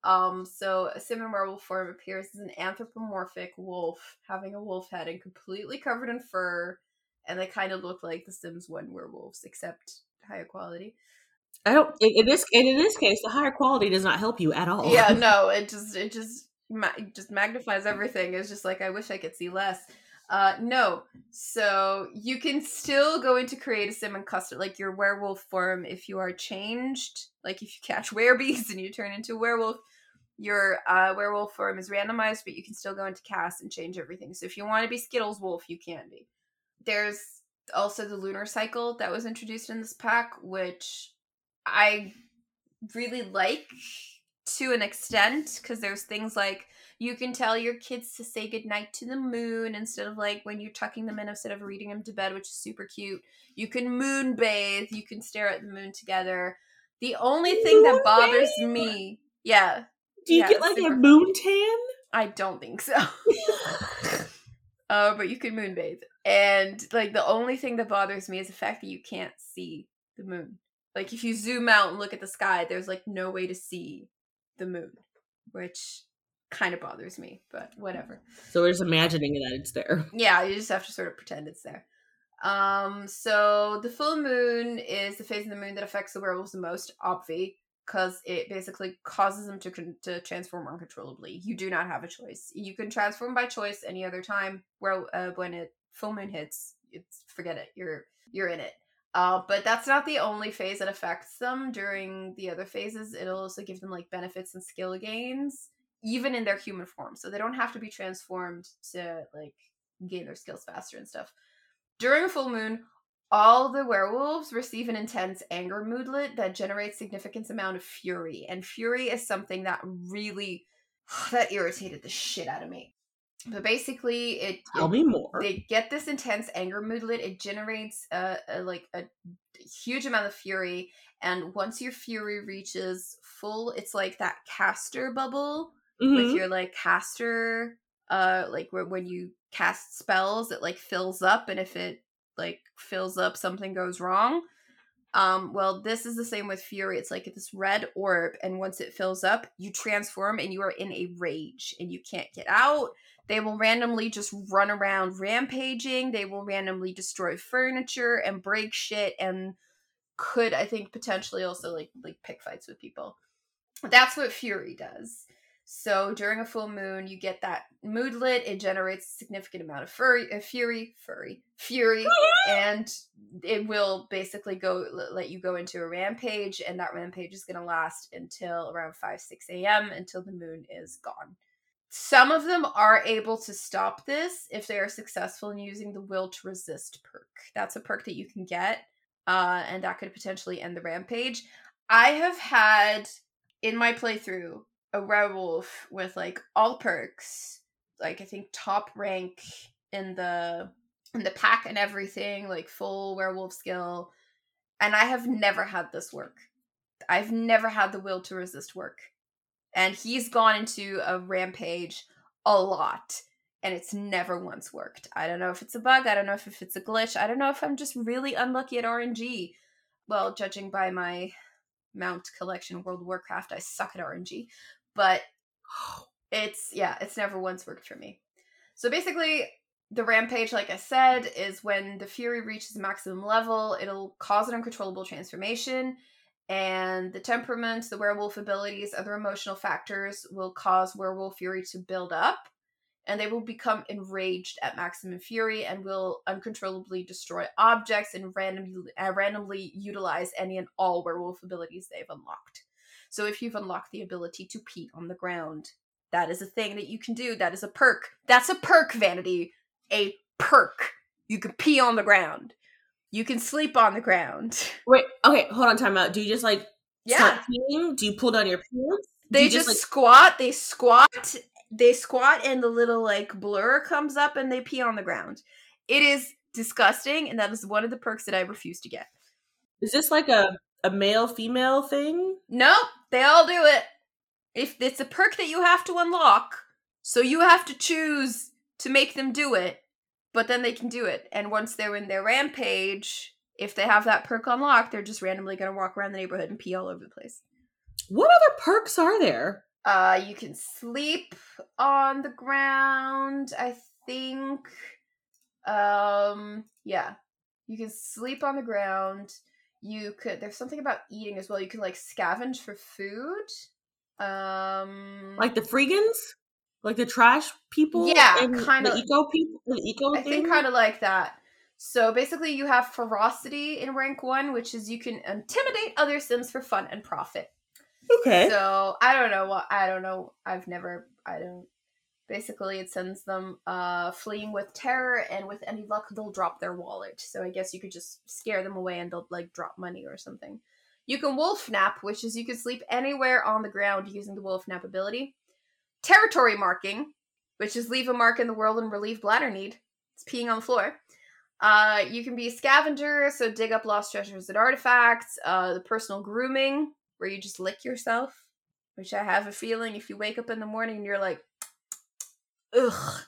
Um, so a Sim and werewolf form appears as an anthropomorphic wolf, having a wolf head and completely covered in fur, and they kind of look like the Sims One werewolves, except higher quality. I don't. In, in this and in this case, the higher quality does not help you at all. Yeah, no, it just it just ma- just magnifies everything. It's just like I wish I could see less. Uh, no, so you can still go into create a sim and custom like your werewolf form if you are changed. Like if you catch werebees and you turn into a werewolf, your uh, werewolf form is randomized, but you can still go into CAS and change everything. So if you want to be Skittles Wolf, you can be. There's also the lunar cycle that was introduced in this pack, which I really like to an extent because there's things like you can tell your kids to say goodnight to the moon instead of like when you're tucking them in instead of reading them to bed, which is super cute. You can moon bathe, you can stare at the moon together. The only thing that bothers bathe? me, yeah, Do you Yeah, get like a moon tan? I don't think so. uh, but you can moonbathe. And like the only thing that bothers me is the fact that you can't see the moon. Like if you zoom out and look at the sky, there's like no way to see the moon, which kind of bothers me, but whatever. So we're just imagining that it's there. Yeah, you just have to sort of pretend it's there. Um, so the full moon is the phase of the moon that affects the werewolves the most, obvi, because it basically causes them to con- to transform uncontrollably. You do not have a choice. You can transform by choice any other time. Where uh, when it full moon hits, it's forget it. You're you're in it. Uh, but that's not the only phase that affects them. During the other phases, it'll also give them like benefits and skill gains. even in their human form. So they don't have to be transformed to like gain their skills faster and stuff. During full moon, all the werewolves receive an intense anger moodlet that generates significant amount of fury. And fury is something that really that irritated the shit out of me. But basically, it tell it, me more. They get this intense anger moodlet. It generates a, a like a huge amount of fury, and once your fury reaches full, it's like that caster bubble mm-hmm. with your like caster, uh, like when you cast spells, it like fills up, and if it like fills up, something goes wrong. Um, well, this is the same with Fury. It's like this red orb, and once it fills up, you transform and you are in a rage and you can't get out. They will randomly just run around rampaging. They will randomly destroy furniture and break shit and could, I think, potentially also like like pick fights with people. That's what Fury does. So during a full moon, you get that mood lit. It generates a significant amount of furry, uh, fury, furry, fury, and it will basically go let you go into a rampage, and that rampage is going to last until around five six a.m. until the moon is gone. Some of them are able to stop this if they are successful in using the will to resist perk. That's a perk that you can get, uh, and that could potentially end the rampage. I have had in my playthrough a werewolf with like all perks, like I think top rank in the in the pack and everything, like full werewolf skill. And I have never had this work. I've never had the will to resist work. And he's gone into a rampage a lot and it's never once worked. I don't know if it's a bug, I don't know if it's a glitch, I don't know if I'm just really unlucky at RNG. Well, judging by my mount collection World of Warcraft, I suck at RNG but it's yeah, it's never once worked for me. So basically, the rampage, like I said, is when the fury reaches maximum level, it'll cause an uncontrollable transformation, and the temperament, the werewolf abilities, other emotional factors will cause werewolf fury to build up, and they will become enraged at maximum fury and will uncontrollably destroy objects and randomly, uh, randomly utilize any and all werewolf abilities they've unlocked. So if you've unlocked the ability to pee on the ground, that is a thing that you can do. That is a perk. That's a perk, Vanity. A perk. You can pee on the ground. You can sleep on the ground. Wait, okay, hold on, time out. Do you just like yeah. Do you pull down your pants? They just, just like- squat, they squat, they squat and the little like blur comes up and they pee on the ground. It is disgusting, and that is one of the perks that I refuse to get. Is this like a a male female thing? Nope, they all do it. If it's a perk that you have to unlock, so you have to choose to make them do it, but then they can do it. And once they're in their rampage, if they have that perk unlocked, they're just randomly going to walk around the neighborhood and pee all over the place. What other perks are there? Uh, you can sleep on the ground. I think. Um, yeah, you can sleep on the ground you could there's something about eating as well you can like scavenge for food um like the freegans like the trash people yeah kind of eco people the eco i thing? think kind of like that. So basically you have ferocity in rank one which is you can intimidate other sims for fun and profit. Okay. So i don't know what i don't know i've never i don't basically it sends them uh, fleeing with terror and with any luck they'll drop their wallet. So i guess you could just scare them away and they'll like drop money or something. You can wolf nap which is you can sleep anywhere on the ground using the wolf nap ability territory marking which is leave a mark in the world and relieve bladder need it's peeing on the floor uh, you can be a scavenger so dig up lost treasures and artifacts uh, the personal grooming where you just lick yourself which i have a feeling if you wake up in the morning and you're like Ugh.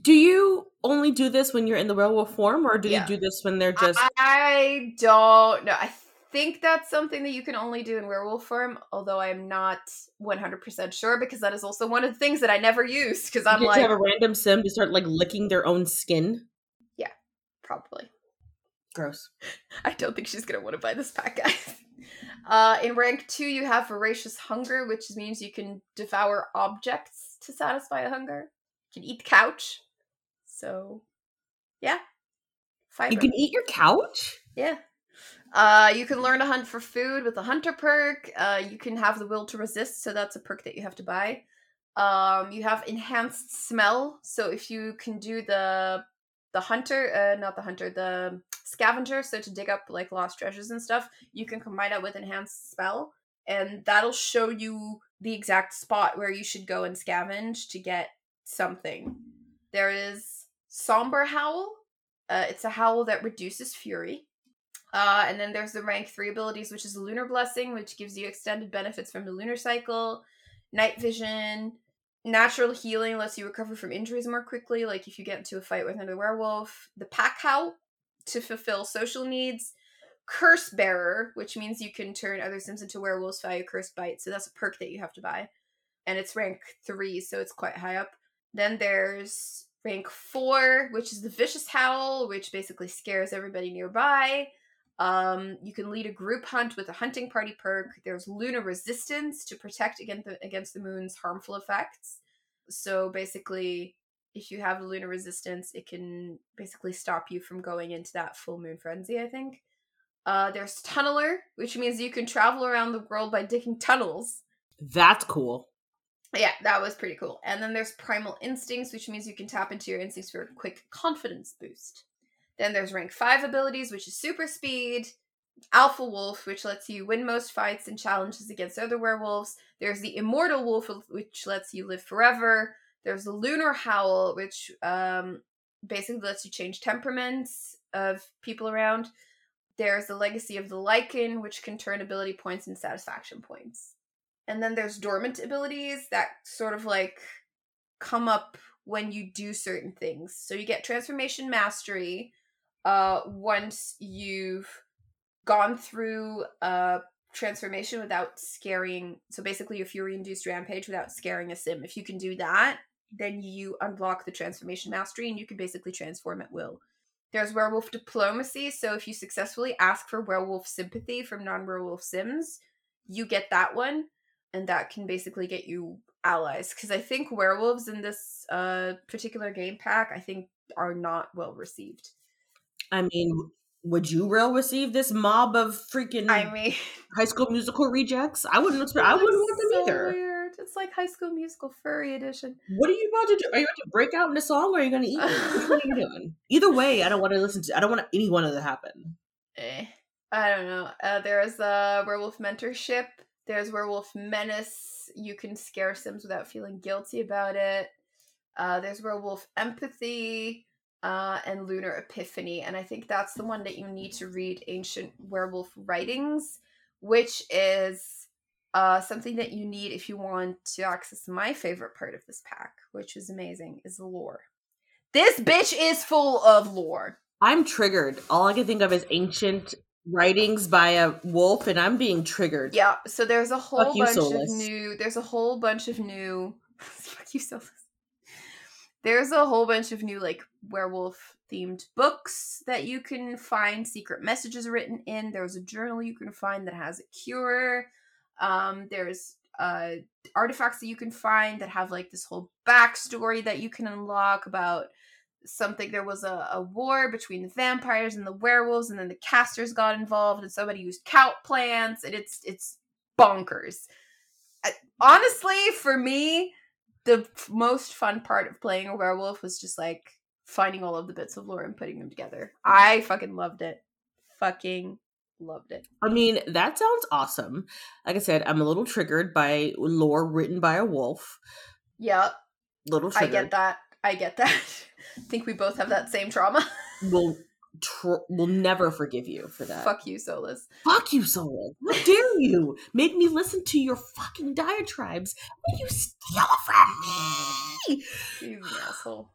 Do you only do this when you're in the werewolf form, or do yeah. you do this when they're just? I don't know. I think that's something that you can only do in werewolf form, although I'm not 100% sure because that is also one of the things that I never use because I'm like have a random sim to start like licking their own skin. Yeah, probably. Gross. I don't think she's gonna want to buy this pack, guys. Uh, in rank two, you have voracious hunger, which means you can devour objects to satisfy a hunger You can eat the couch. So, yeah. Fiber. You can eat your couch? Yeah. Uh, you can learn to hunt for food with the hunter perk. Uh, you can have the will to resist, so that's a perk that you have to buy. Um, you have enhanced smell. So if you can do the the hunter, uh, not the hunter, the scavenger, so to dig up like lost treasures and stuff, you can combine that with enhanced spell, and that'll show you the exact spot where you should go and scavenge to get something. There is somber howl. Uh, it's a howl that reduces fury. Uh, and then there's the rank three abilities, which is Lunar Blessing, which gives you extended benefits from the lunar cycle, night vision, natural healing lets you recover from injuries more quickly, like if you get into a fight with another werewolf, the Pack Howl to fulfill social needs, Curse Bearer, which means you can turn other Sims into werewolves via Curse Bite, so that's a perk that you have to buy. And it's rank three, so it's quite high up. Then there's rank four, which is the Vicious Howl, which basically scares everybody nearby. Um, you can lead a group hunt with a hunting party perk. There's lunar resistance to protect against the, against the moon's harmful effects. So basically, if you have lunar resistance, it can basically stop you from going into that full moon frenzy. I think. Uh, there's tunneler, which means you can travel around the world by digging tunnels. That's cool. Yeah, that was pretty cool. And then there's primal instincts, which means you can tap into your instincts for a quick confidence boost. Then there's rank 5 abilities, which is super speed, Alpha Wolf, which lets you win most fights and challenges against other werewolves. There's the Immortal Wolf, which lets you live forever. There's the Lunar Howl, which um, basically lets you change temperaments of people around. There's the Legacy of the Lycan, which can turn ability points into satisfaction points. And then there's dormant abilities that sort of like come up when you do certain things. So you get Transformation Mastery, uh, once you've gone through a transformation without scaring so basically your fury induced rampage without scaring a sim if you can do that then you unlock the transformation mastery and you can basically transform at will. There's werewolf diplomacy so if you successfully ask for werewolf sympathy from non-werewolf sims you get that one and that can basically get you allies. Because i think werewolves in this uh particular game pack i think are not well received I mean, would you real receive this mob of freaking I mean high school musical rejects? I wouldn't expect I wouldn't want them so either. Weird. It's like high school musical furry edition. What are you about to do? Are you about to break out in a song or are you gonna eat? One are you doing? Either way, I don't want to listen to I don't want any one of that to happen. Eh. I don't know. Uh, there's a werewolf mentorship. There's werewolf menace. You can scare Sims without feeling guilty about it. Uh, there's werewolf empathy uh, and Lunar Epiphany. And I think that's the one that you need to read Ancient Werewolf Writings, which is uh, something that you need if you want to access my favorite part of this pack, which is amazing, is the lore. This bitch is full of lore. I'm triggered. All I can think of is ancient writings by a wolf, and I'm being triggered. Yeah, so there's a whole Fuck bunch of new. There's a whole bunch of new. Fuck you, Solas. There's a whole bunch of new like werewolf themed books that you can find secret messages written in. There's a journal you can find that has a cure. Um, there's uh, artifacts that you can find that have like this whole backstory that you can unlock about something. There was a, a war between the vampires and the werewolves, and then the casters got involved, and somebody used cout plants, and it's it's bonkers. I- honestly, for me, the f- most fun part of playing a werewolf was just like finding all of the bits of lore and putting them together. I fucking loved it. Fucking loved it. I mean, that sounds awesome. Like I said, I'm a little triggered by lore written by a wolf. Yep, Little I get that. I get that. I think we both have that same trauma. We'll tr- we'll never forgive you for that. Fuck you, Solas. Fuck you, Solas. How dare you make me listen to your fucking diatribes when you steal from me? You asshole.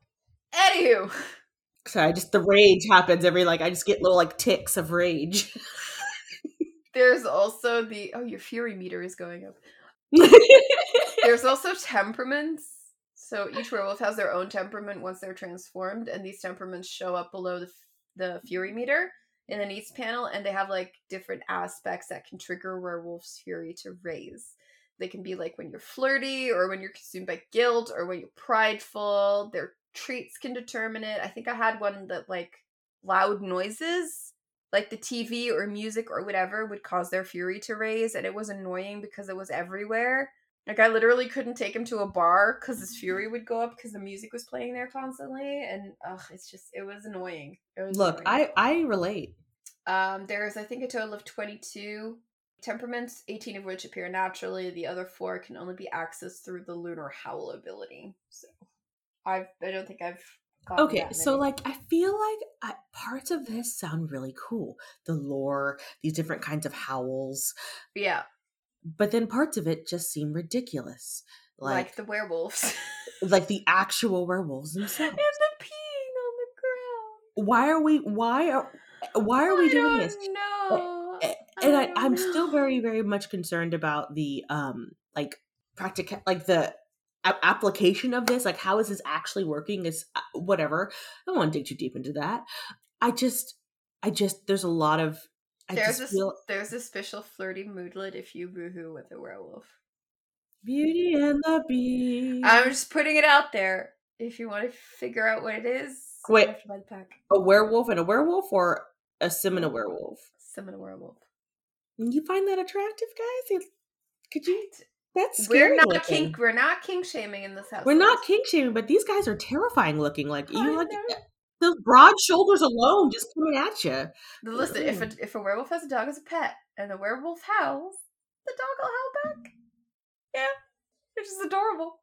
Anywho, Sorry, just the rage happens every like I just get little like ticks of rage. there's also the oh your fury meter is going up. There's also temperaments. So each werewolf has their own temperament once they're transformed, and these temperaments show up below the, the fury meter in the needs panel, and they have like different aspects that can trigger werewolf's fury to raise. They can be like when you're flirty, or when you're consumed by guilt, or when you're prideful. Their traits can determine it. I think I had one that like loud noises, like the TV or music or whatever, would cause their fury to raise, and it was annoying because it was everywhere Like I literally couldn't take him to a bar because his fury would go up because the music was playing there constantly, and ugh, it's just it was annoying. It was Look, annoying. I I relate. Um, there's, I think, a total of 22 temperaments, 18 of which appear naturally. The other four can only be accessed through the lunar howl ability. So, I've, I don't think I've. gotten Okay, so like I feel like I, parts of this sound really cool. The lore, these different kinds of howls, yeah, but then parts of it just seem ridiculous. like, Like the werewolves like the actual werewolves themselves. and the peeing on the ground. Why are we why are why are we I doing don't this? No. and I, I am still very, very much concerned about the um like practical like the a- application of this. Like, how is this actually working? Is uh, whatever. I don't want to dig too deep into that. I just, I just, there's a lot of. I There's this, feel there's a special flirty moodlet if you WooHoo with a werewolf. Beauty and the Beast. I'm just putting it out there. If you want to figure out what it is, Wait. have to buy the pack. a werewolf and a werewolf, or a sim and a werewolf. Summon a werewolf. You find that attractive, guys? Could you? That's scary. We're not looking. kink. We're not kink shaming in this house. We're not kink shaming, but these guys are terrifying looking. Like you, like. Those broad shoulders alone, just coming at you. Listen, if a if a werewolf has a dog as a pet and the werewolf howls, the dog will howl back. Yeah, which is adorable.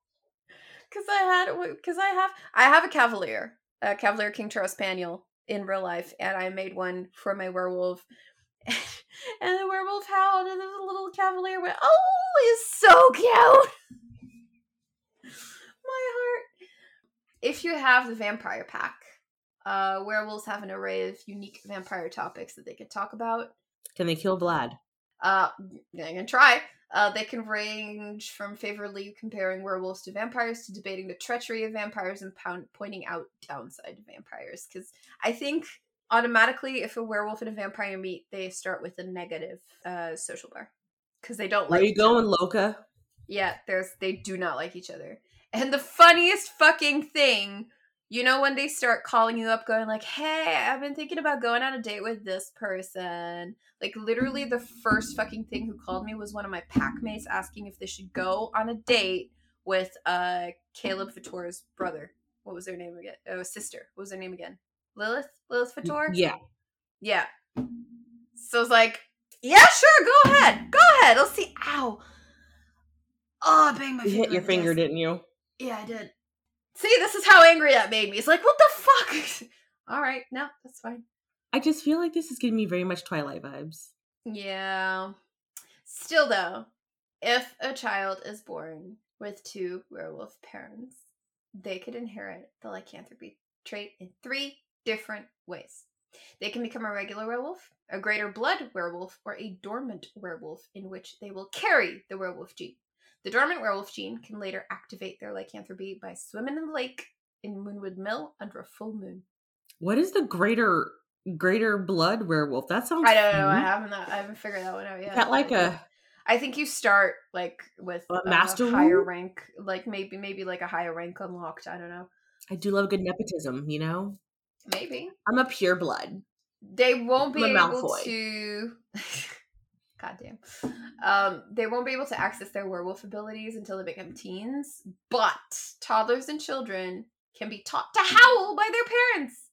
Because I had because I have I have a cavalier, a cavalier King Charles Spaniel in real life, and I made one for my werewolf. and the werewolf howled, and the little cavalier went, "Oh, he's so cute." My heart. If you have the vampire pack, uh, werewolves have an array of unique vampire topics that they could talk about. Can they kill Vlad? Uh, they can try. Uh, they can range from favorably comparing werewolves to vampires to debating the treachery of vampires and pound- pointing out downside to vampires. Because I think automatically, if a werewolf and a vampire meet, they start with a negative uh, social bar because they don't Where like. you each other. going, Loca? Yeah, there's they do not like each other. And the funniest fucking thing, you know when they start calling you up going like, "Hey, I've been thinking about going on a date with this person." Like literally the first fucking thing who called me was one of my pack mates asking if they should go on a date with uh Caleb Vatore's brother. What was their name again? Oh, sister. What was their name again? Lilith? Lilith Fator? Yeah. Yeah. So it's like, yeah, sure, go ahead. Go ahead. Let's see. Ow. Oh, I banged my You hit your finger, didn't you? Yeah, I did. See, this is how angry that made me. It's like, what the fuck? All right, no, that's fine. I just feel like this is giving me very much Twilight vibes. Yeah. Still, though, if a child is born with two werewolf parents, they could inherit the lycanthropy trait in three different ways. They can become a regular werewolf, a greater blood werewolf, or a dormant werewolf, in which they will carry the werewolf gene. The dormant werewolf gene can later activate their lycanthropy by swimming in the lake in Moonwood Mill under a full moon. What is the greater greater blood werewolf? That sounds. I don't know. I haven't. I haven't figured that one out yet. Is that like I a think- you start like with A a master higher rank, like maybe maybe like a higher rank unlocked. I don't know. I do love good nepotism, you know? Maybe I'm a pure blood. they won't be a able to. God damn. Um, they won't be able to access their werewolf abilities until they become teens. But toddlers and children can be taught to howl by their parents.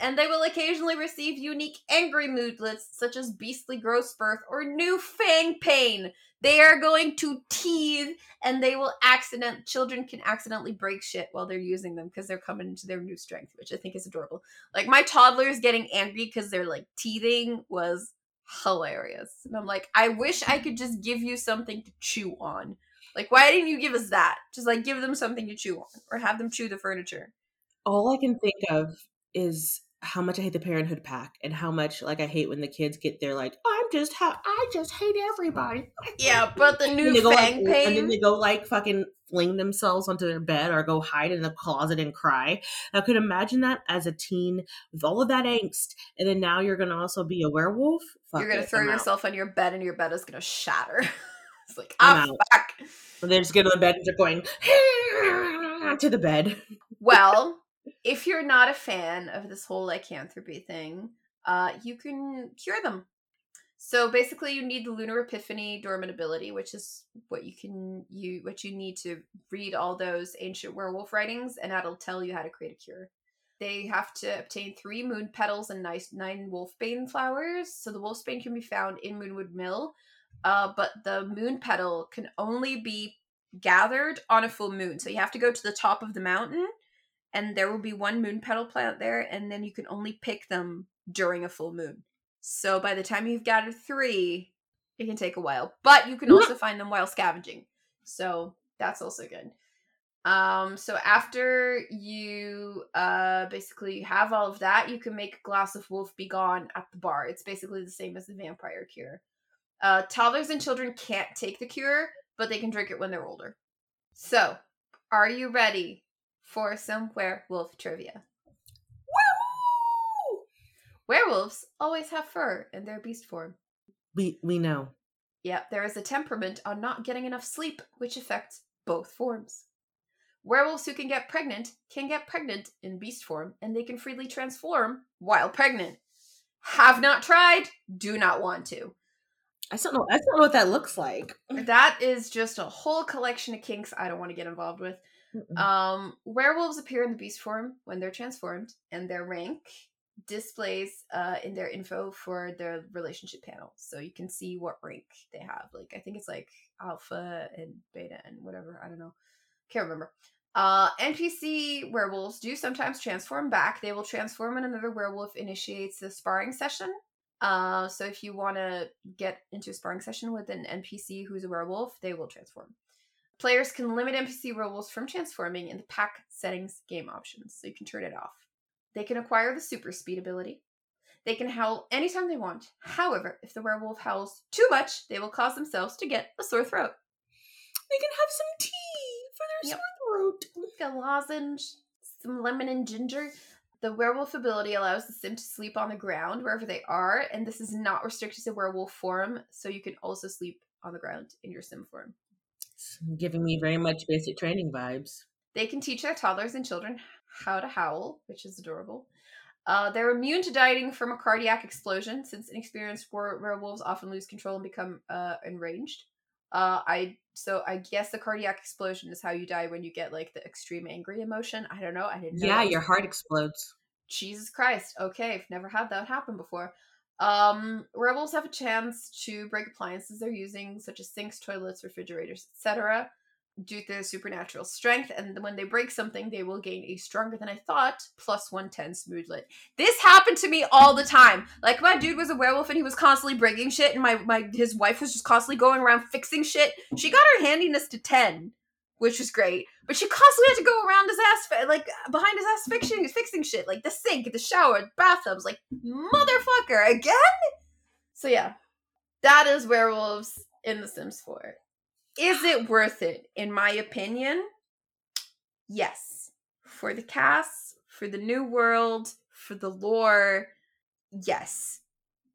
And they will occasionally receive unique angry moodlets such as beastly gross birth or new fang pain. They are going to teeth and they will accident children can accidentally break shit while they're using them because they're coming into their new strength, which I think is adorable. Like my toddlers getting angry because they're like teething was hilarious. And I'm like, I wish I could just give you something to chew on. Like, why didn't you give us that? Just like give them something to chew on or have them chew the furniture. All I can think of is how much I hate the parenthood pack and how much like I hate when the kids get there like I'm just ha- I just hate everybody. Yeah, but the new go, like, fang and then they go like fucking fling themselves onto their bed or go hide in the closet and cry. I could imagine that as a teen with all of that angst, and then now you're gonna also be a werewolf. Fuck You're gonna throw I'm out. yourself on your bed and your bed is gonna shatter. it's like, I'm ah, out. fuck. And they just get on the bed and they're going to the bed. Well, if you're not a fan of this whole lycanthropy thing, uh, you can cure them. So basically, you need the Lunar Epiphany dormant ability, which is what you can you what you need to read all those ancient werewolf writings, and that'll tell you how to create a cure. They have to obtain three moon petals and nice nine wolfbane flowers. So the wolfbane can be found in Moonwood Mill, uh, but the moon petal can only be gathered on a full moon. So you have to go to the top of the mountain, and there will be one moon petal plant there, and then you can only pick them during a full moon. So by the time you've gathered three, it can take a while. But you can also find them while scavenging. So that's also good. Um, so after you uh basically have all of that, you can make a glass of wolf be gone at the bar. It's basically the same as the vampire cure. Uh toddlers and children can't take the cure, but they can drink it when they're older. So, are you ready for some werewolf trivia? Werewolves always have fur in their beast form. We we know. Yep, there is a temperament on not getting enough sleep, which affects both forms. Werewolves who can get pregnant can get pregnant in beast form, and they can freely transform while pregnant. Have not tried, do not want to. I don't know. I don't know what that looks like. That is just a whole collection of kinks I don't want to get involved with. Mm-mm. Um, werewolves appear in the beast form when they're transformed, and their rank displays uh, in their info for their relationship panel, so you can see what rank they have. Like I think it's like alpha and beta and whatever. I don't know. Can't remember. Uh, NPC werewolves do sometimes transform back. They will transform when another werewolf initiates a sparring session. Uh, so if you want to get into a sparring session with an NPC who's a werewolf, they will transform. Players can limit NPC werewolves from transforming in the pack settings game options, so you can turn it off. They can acquire the super speed ability. They can howl anytime they want. However, if the werewolf howls too much, they will cause themselves to get a sore throat. They can have some tea for their Yep. sore throat. Like a lozenge, some lemon and ginger. The werewolf ability allows the sim to sleep on the ground wherever they are, and this is not restricted to werewolf form, so you can also sleep on the ground in your sim form. It's giving me very much basic training vibes. They can teach their toddlers and children how to howl, which is adorable. Uh, they're immune to dieting from a cardiac explosion, since inexperienced were- werewolves often lose control and become uh, enraged. Uh, I so I guess the cardiac explosion is how you die when you get like the extreme angry emotion. I don't know. I didn't know. Yeah, your heart explodes. Jesus Christ. Okay, I've never had that happen before. Um, werewolves have a chance to break appliances they're using, such as sinks, toilets, refrigerators, etc., due to supernatural strength. And when they break something, they will gain a stronger than I thought plus 110 smooth lit. This happened to me all the time. Like my dude was a werewolf and he was constantly breaking shit, and my my his wife was just constantly going around fixing shit. She got her handiness to 10 which was great. But she constantly had to go around his ass, like behind his ass, fixing fixing shit, like the sink, the shower, the bathtubs, like motherfucker again. So yeah, that is werewolves in The Sims 4. Is it worth it? In my opinion, yes. For the CAS, for the new world, for the lore, yes.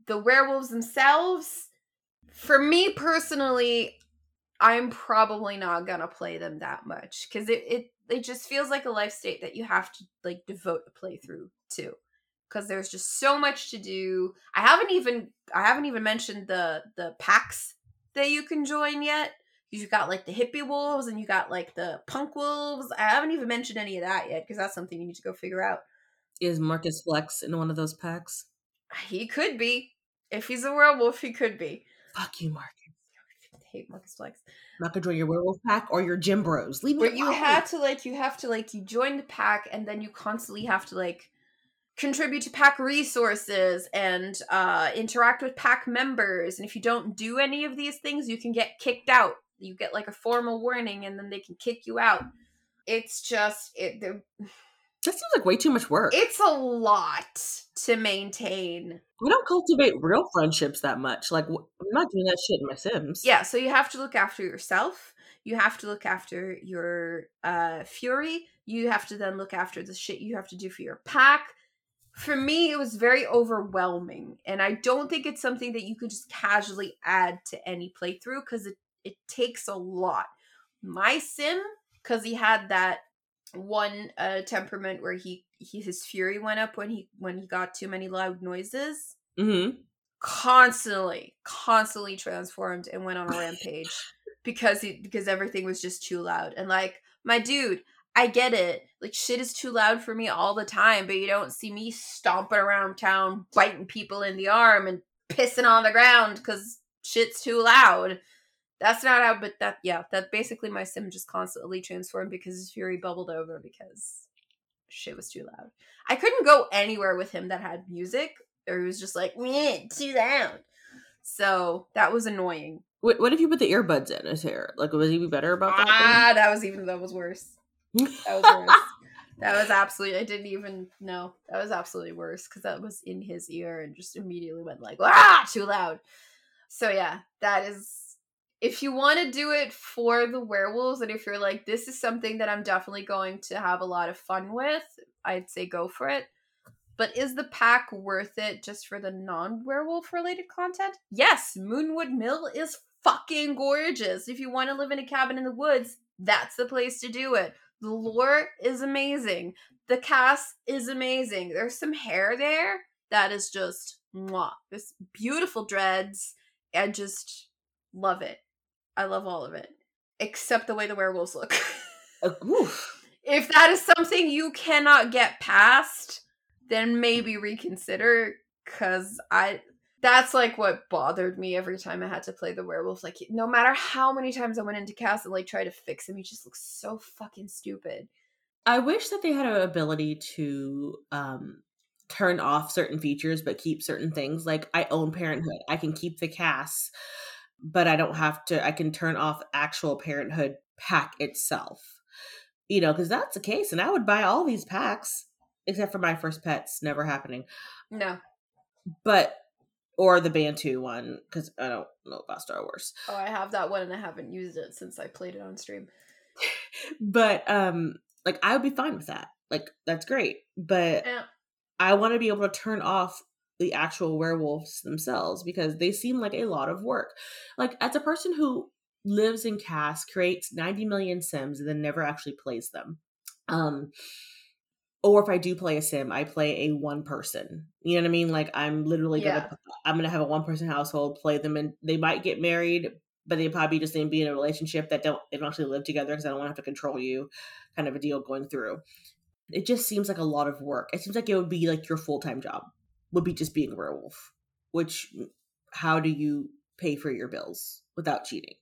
The werewolves themselves, for me personally, I'm probably not gonna play them that much because it, it it just feels like a life state that you have to like devote a playthrough to because there's just so much to do. I haven't even I haven't even mentioned the the packs that you can join yet. You've got like the hippie wolves and you got like the punk wolves. I haven't even mentioned any of that yet because that's something you need to go figure out. Is Marcus Flex in one of those packs? He could be if he's a werewolf. He could be. Fuck you, Marcus. I hate Marcus Flex. Not gonna join your werewolf pack or your gym bros. Leave me where you had to like you have to like you join the pack and then you constantly have to like contribute to pack resources and uh interact with pack members and if you don't do any of these things you can get kicked out you get like a formal warning and then they can kick you out it's just it That seems like way too much work. it's a lot to maintain we don't cultivate real friendships that much. Like I'm not doing that shit in my Sims. yeah so you have to look after yourself you have to look after your uh fury you have to then look after the shit you have to do for your pack for me it was very overwhelming and i don't think it's something that you could just casually add to any playthrough because it, it takes a lot my sim because he had that one uh temperament where he, he his fury went up when he when he got too many loud noises Mm-hmm. constantly, constantly transformed and went on a rampage because he, because everything was just too loud. And like, my dude, I get it. Like shit is too loud for me all the time, but you don't see me stomping around town, biting people in the arm and pissing on the ground because shit's too loud. That's not how, but that, yeah, that basically my sim just constantly transformed because his fury bubbled over because shit was too loud. I couldn't go anywhere with him that had music, or he was just like, Meh, too loud. So that was annoying. What, what if you put the earbuds in his hair? Like, was he be better about that? Ah, that was even, that was worse. That was worse. that was absolutely, I didn't even know. That was absolutely worse because that was in his ear and just immediately went like, ah, too loud. So yeah, that is if you want to do it for the werewolves and if you're like this is something that i'm definitely going to have a lot of fun with i'd say go for it. But is the pack worth it just for the non-werewolf related content? Yes moonwood mill is fucking gorgeous. If you want to live in a cabin in the woods that's the place to do it. The lore is amazing. The CAS is amazing. There's some hair there that is just mwah. this beautiful dreads and just love it I love all of it, except the way the werewolves look. Uh, if that is something you cannot get past, then maybe reconsider. Cause I, that's like what bothered me every time I had to play the werewolf. Like, no matter how many times I went into CAS and like try to fix him, he just looks so fucking stupid. I wish that they had an ability to um turn off certain features but keep certain things. Like I own Parenthood. I can keep the CAS but I don't have to, I can turn off actual parenthood pack itself. You know, because that's the case. And I would buy all these packs, except for my first pets, never happening. No. But, or the Batuu one, because I don't know about Star Wars. Oh, I have that one and I haven't used it since I played it on stream. but, um, like, I would be fine with that. Like, that's great. But yeah. I want to be able to turn off the actual werewolves themselves because they seem like a lot of work. Like as a person who lives in CAS, creates 90 million sims and then never actually plays them. Um or if I do play a sim, I play a one person. You know what I mean? Like I'm literally yeah. gonna I'm gonna have a one person household, play them and they might get married, but they probably just be in a relationship that don't they don't actually live together because I don't want to have to control you, kind of a deal going through. It just seems like a lot of work. It seems like it would be like your full time job would be just being a werewolf. Which, mm, how do you pay for your bills without cheating?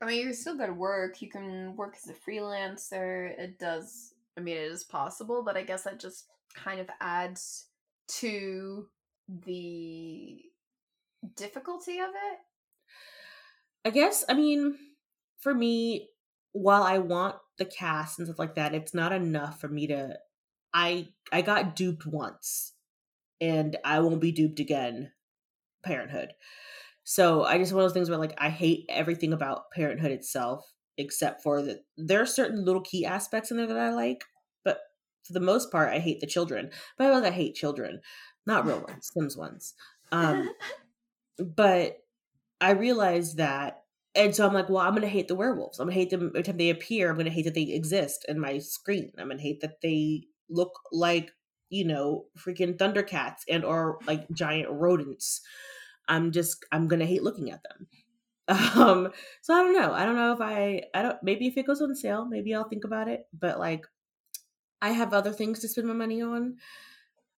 I mean, you're still got to work. You can work as a freelancer. It does. I mean, it is possible, but I guess that just kind of adds to the difficulty of it. I guess. I mean, for me, while I want the CAS and stuff like that, it's not enough for me to. I I got duped once and I won't be duped again. Parenthood. So I just one of those things where like I hate everything about Parenthood itself, except for that there are certain little key aspects in there that I like, but for the most part, I hate the children. But I like I hate children, not real ones, Sims ones. Um, but I realized that, and so I'm like, well, I'm gonna hate the werewolves. I'm gonna hate them every time they appear. I'm gonna hate that they exist in my screen. I'm gonna hate that they look like you know freaking thundercats and or like giant rodents i'm just i'm gonna hate looking at them. Um so i don't know. I don't know if i i don't maybe if it goes on sale maybe i'll think about it but like i have other things to spend my money on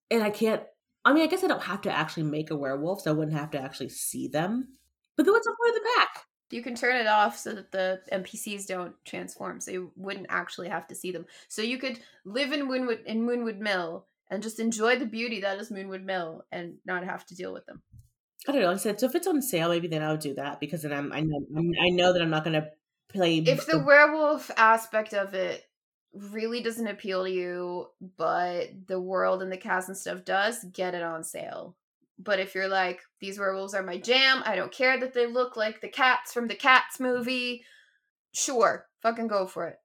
and i can't i mean i guess i don't have to actually make a werewolf so i wouldn't have to actually see them but then what's the point of the pack. You can turn it off so that the NPCs don't transform, so you wouldn't actually have to see them. So you could live in Moonwood in Moonwood Mill and just enjoy the beauty that is Moonwood Mill and not have to deal with them. I don't know. I said so if it's on sale, maybe then I'll do that because then I'm I know I know that I'm not gonna play. If the werewolf aspect of it really doesn't appeal to you, but the world and the CAS and stuff does, get it on sale. But if you're like, these werewolves are my jam, I don't care that they look like the cats from the Cats movie, sure, fucking go for it.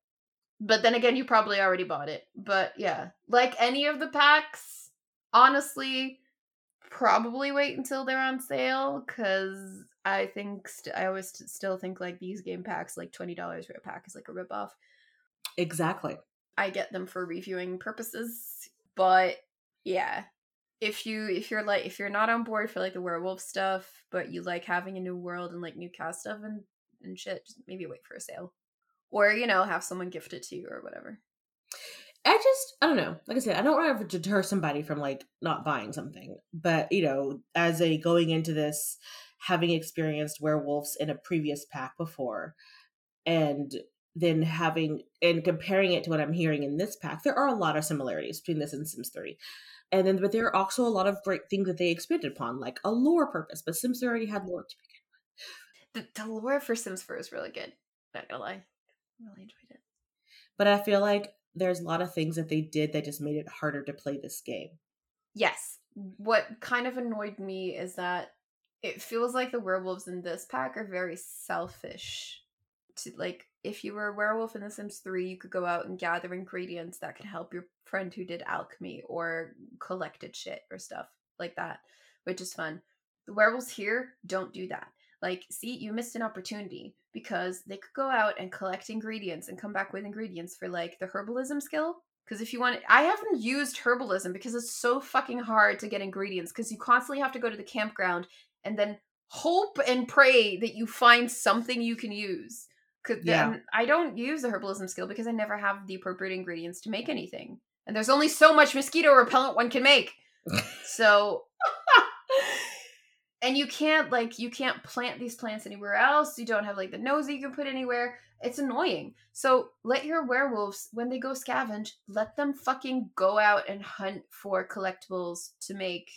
But then again, you probably already bought it. But yeah, like any of the packs, honestly, probably wait until they're on sale because I think st- I always st- still think like these game packs, like twenty dollars for a pack, is like a ripoff. Exactly. I get them for reviewing purposes, but yeah, if you if you're like if you're not on board for like the werewolf stuff, but you like having a new world and like new CAS stuff and and shit, just maybe wait for a sale, or you know have someone gift it to you or whatever. I just I don't know. Like I said, I don't want to deter somebody from like not buying something, but you know, as a going into this having experienced werewolves in a previous pack before, and then having and comparing it to what I'm hearing in this pack, there are a lot of similarities between this and Sims 3. And then but there are also a lot of great things that they expanded upon, like a lore purpose. But Sims 3 already had lore to begin with. The, the lore for Sims 4 is really good. Not gonna lie. Really enjoyed it. But I feel like there's a lot of things that they did that just made it harder to play this game. Yes. What kind of annoyed me is that it feels like the werewolves in this pack are very selfish. To like if you were a werewolf in The Sims 3, you could go out and gather ingredients that could help your friend who did alchemy or collected shit or stuff like that, which is fun. The werewolves here don't do that. Like, see, you missed an opportunity because they could go out and collect ingredients and come back with ingredients for like the herbalism skill. Because if you want, I haven't used herbalism because it's so fucking hard to get ingredients because you constantly have to go to the campground and then hope and pray that you find something you can use. Cause yeah. I don't use the herbalism skill because I never have the appropriate ingredients to make anything. And there's only so much mosquito repellent one can make. so and you can't like you can't plant these plants anywhere else. You don't have like the nose that you can put anywhere. It's annoying. So let your werewolves when they go scavenge let them fucking go out and hunt for collectibles to make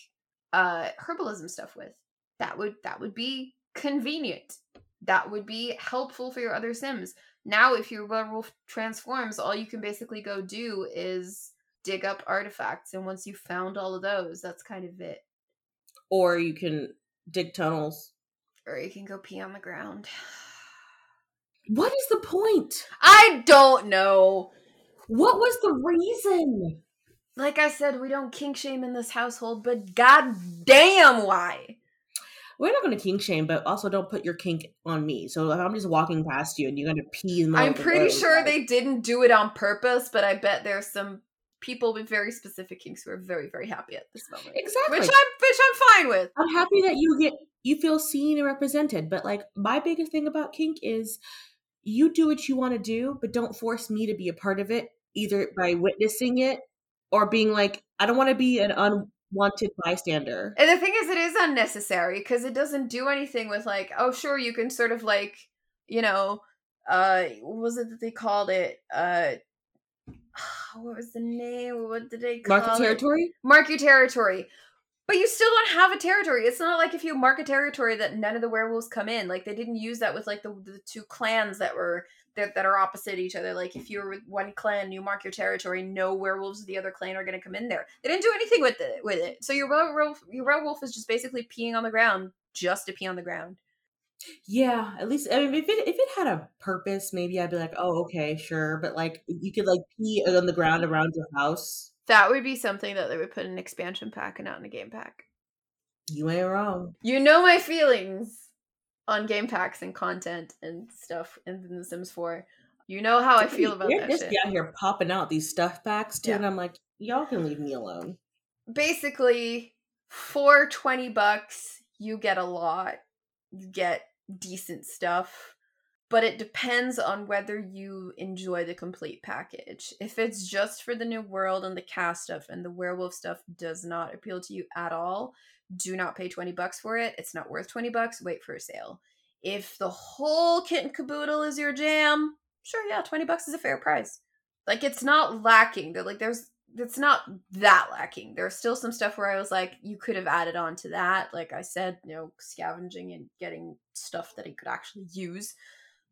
uh herbalism stuff with. That would that would be convenient. That would be helpful for your other sims. Now if your werewolf transforms all you can basically go do is dig up artifacts. And once you've found all of those that's kind of it. Or you can dig tunnels. Or you can go pee on the ground. What is the point? I don't know. What was the reason? Like I said, we don't kink shame in this household, but god damn why? We're not going to kink shame, but also don't put your kink on me. So if I'm just walking past you and you're going to pee in my I'm pretty sure they didn't do it on purpose, but I bet there's some people with very specific kinks who are very very happy at this moment. Exactly. Which i'm which i'm fine with. I'm happy that you get you feel seen and represented but like my biggest thing about kink is you do what you want to do but don't force me to be a part of it either by witnessing it or being like i don't want to be an unwanted bystander. And the thing is it is unnecessary because it doesn't do anything with like oh sure you can sort of like you know uh what was it that they called it? Uh what was the name? What did they call Mark your territory? It? Mark your territory. But you still don't have a territory. It's not like if you mark a territory that none of the werewolves come in. Like they didn't use that with like the, the two clans that were that, that are opposite each other. Like if you're with one clan, you mark your territory, no werewolves of the other clan are going to come in there. They didn't do anything with it. With it, so your werewolf, your werewolf is just basically peeing on the ground, just to pee on the ground. Yeah, at least I mean, if it if it had a purpose, maybe I'd be like, oh, okay, sure. But like, you could like pee on the ground around your house. That would be something that they would put in an expansion pack and not in a game pack. You ain't wrong. You know my feelings on game packs and content and stuff in The Sims 4. You know how I feel about You're that just shit. out here popping out these stuff packs too, Yeah. and I'm like, y'all can leave me alone. Basically, for 20 bucks, you get a lot. You get decent stuff. But it depends on whether you enjoy the complete package. If it's just for the new world and the CAS stuff and the werewolf stuff does not appeal to you at all, do not pay 20 bucks for it. It's not worth 20 bucks. Wait for a sale. If the whole kit and caboodle is your jam, sure, yeah, 20 bucks is a fair price. Like it's not lacking. They're like there's it's not that lacking. There's still some stuff where I was like, you could have added on to that. Like I said, you know, scavenging and getting stuff that he could actually use.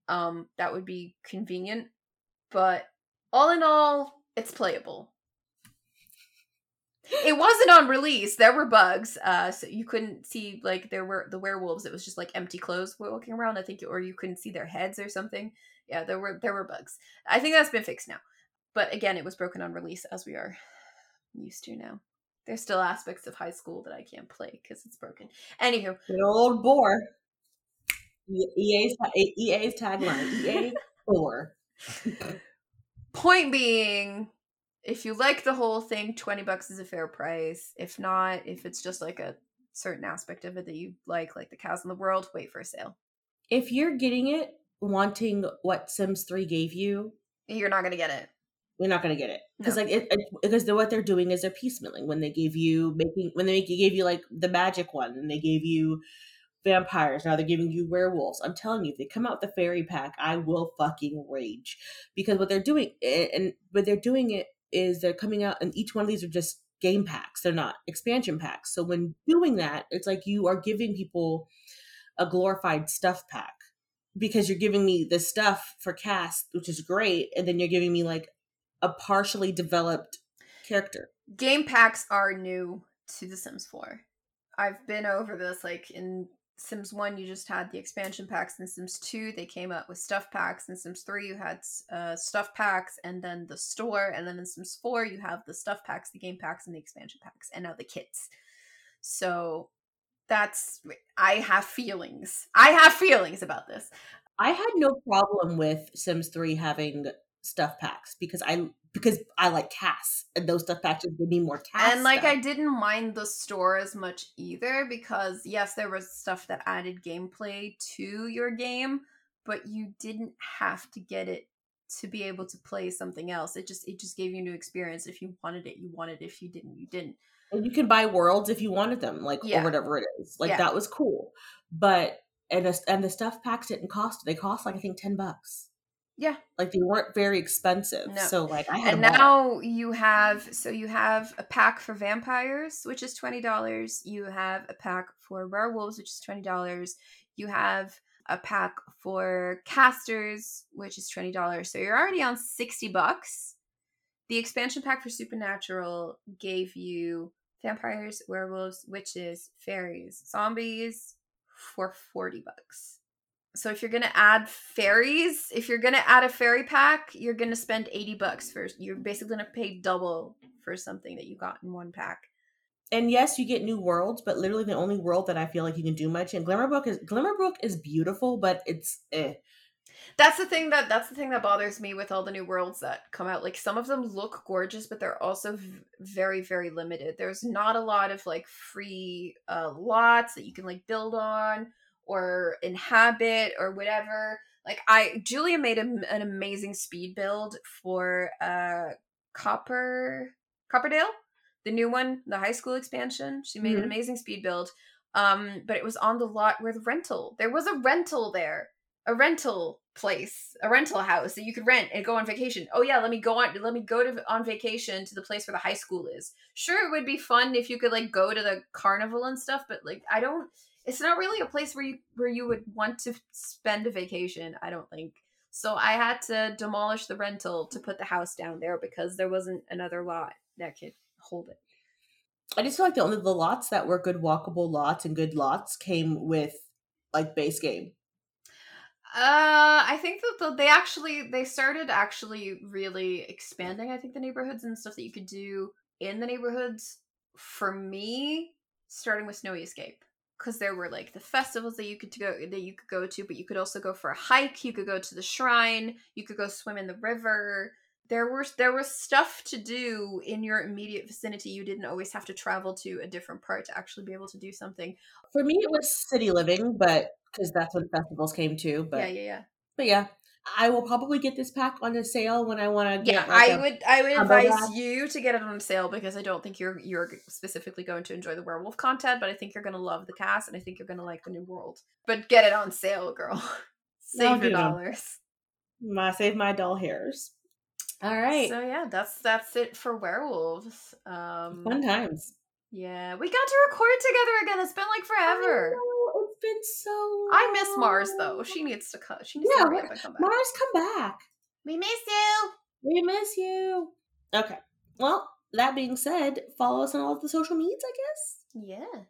Um, that would be convenient. But all in all, it's playable. It wasn't on release. There were bugs, uh, so you couldn't see like there were the werewolves. It was just like empty clothes walking around. I think, or you couldn't see their heads or something. Yeah, there were there were bugs. I think that's been fixed now. But again, it was broken on release, as we are used to now. There's still aspects of high school that I can't play because it's broken. Anywho, Good old boar. EA's EA's tagline. EA four. point being, if you like the whole thing, 20 bucks is a fair price. If not, if it's just like a certain aspect of it that you like, like the cows in the world, wait for a sale. If you're getting it wanting what Sims 3 gave you, You're not going to get it. You're not gonna get it. Because No. like it, it because they're, what they're doing is they're piecemealing. When they gave you making when they make, gave you like the magic one and they gave you vampires now they're giving you werewolves. I'm telling you if they come out with the fairy pack i will fucking rage. Because what they're doing a- and what they're doing it is they're coming out and each one of these are just game packs. They're not expansion packs. So when doing that it's like you are giving people a glorified stuff pack because you're giving me the stuff for CAS which is great and then you're giving me like a partially developed character. Game packs are new to The Sims 4. I've been over this. Like in Sims 1, you just had the expansion packs. In Sims 2, they came out with stuff packs. In Sims 3, you had uh, stuff packs and then the store. And then in Sims 4, you have the stuff packs, the game packs, and the expansion packs, and now the kits. So that's. I have feelings. I have feelings about this. I had no problem with Sims 3 having stuff packs because I because I like CAS and those stuff packs just give me more CAS. and like stuff. I didn't mind the store as much either because yes, there was stuff that added gameplay to your game, but you didn't have to get it to be able to play something else. It just it just gave you a new experience. If you wanted it, you wanted it. If you didn't, you didn't. And you can buy worlds if you wanted them, like Yeah. or whatever it is. Like Yeah. that was cool. But and the, and the stuff packs didn't cost. They cost like I think ten bucks. Yeah. Like they weren't very expensive. No. So like I had And them all. now you have so you have a pack for vampires, which is twenty dollars. You have a pack for werewolves, which is twenty dollars. You have a pack for casters, which is twenty dollars. So you're already on sixty bucks. The expansion pack for Supernatural gave you vampires, werewolves, witches, fairies, zombies for forty bucks. So if you're gonna add fairies, if you're gonna add a fairy pack, you're gonna spend eighty bucks for. You're basically gonna pay double for something that you got in one pack. and yes, you get new worlds, but literally the only world that I feel like you can do much in Glimmerbrook is Glimmerbrook is beautiful, but it's eh. That's the thing that that's the thing that bothers me with all the new worlds that come out. Like some of them look gorgeous, but they're also v- very very limited. There's not a lot of like free uh, lots that you can like build on or inhabit or whatever. Like I Julia made a, an amazing speed build for uh Copper Copperdale, the new one, the high school expansion. She made an Mhm. amazing speed build. Um, but it was on the lot where the rental. There was a rental there a rental place, a rental house that you could rent and go on vacation. Oh yeah, let me go on let me go to on vacation to the place where the high school is. Sure it would be fun if you could like go to the carnival and stuff, but like I don't it's not really a place where you where you would want to spend a vacation, I don't think. So I had to demolish the rental to put the house down there because there wasn't another lot that could hold it. I just feel like the only the lots that were good walkable lots and good lots came with like base game. Uh, I think that the, they actually they started actually really expanding. I think the neighborhoods and stuff that you could do in the neighborhoods. For me, starting with Snowy Escape, because there were like the festivals that you could go that you could go to, but you could also go for a hike. You could go to the shrine. You could go swim in the river. There were there was stuff to do in your immediate vicinity. You didn't always have to travel to a different part to actually be able to do something. For me, it was city living, but because that's when festivals came too. But yeah, yeah, yeah. but yeah, I will probably get this pack on a sale when I want to get. Yeah, like, I a- would I would advise you to get it on sale because I don't think you're you're specifically going to enjoy the werewolf content, but I think you're going to love the CAS and I think you're going to like the new world. But get it on sale, girl. Save your do dollars. my save my doll hairs. All right, So yeah, that's that's it for werewolves. Um fun times. yeah, we got to record together again. It's been like forever. I been so. I miss Mars though. She needs to come. She needs Yeah, to hurry what- up and come back. Mars, come back. we miss you. We miss you. Okay. Well, that being said, follow us on all of the social medias, I guess. Yeah,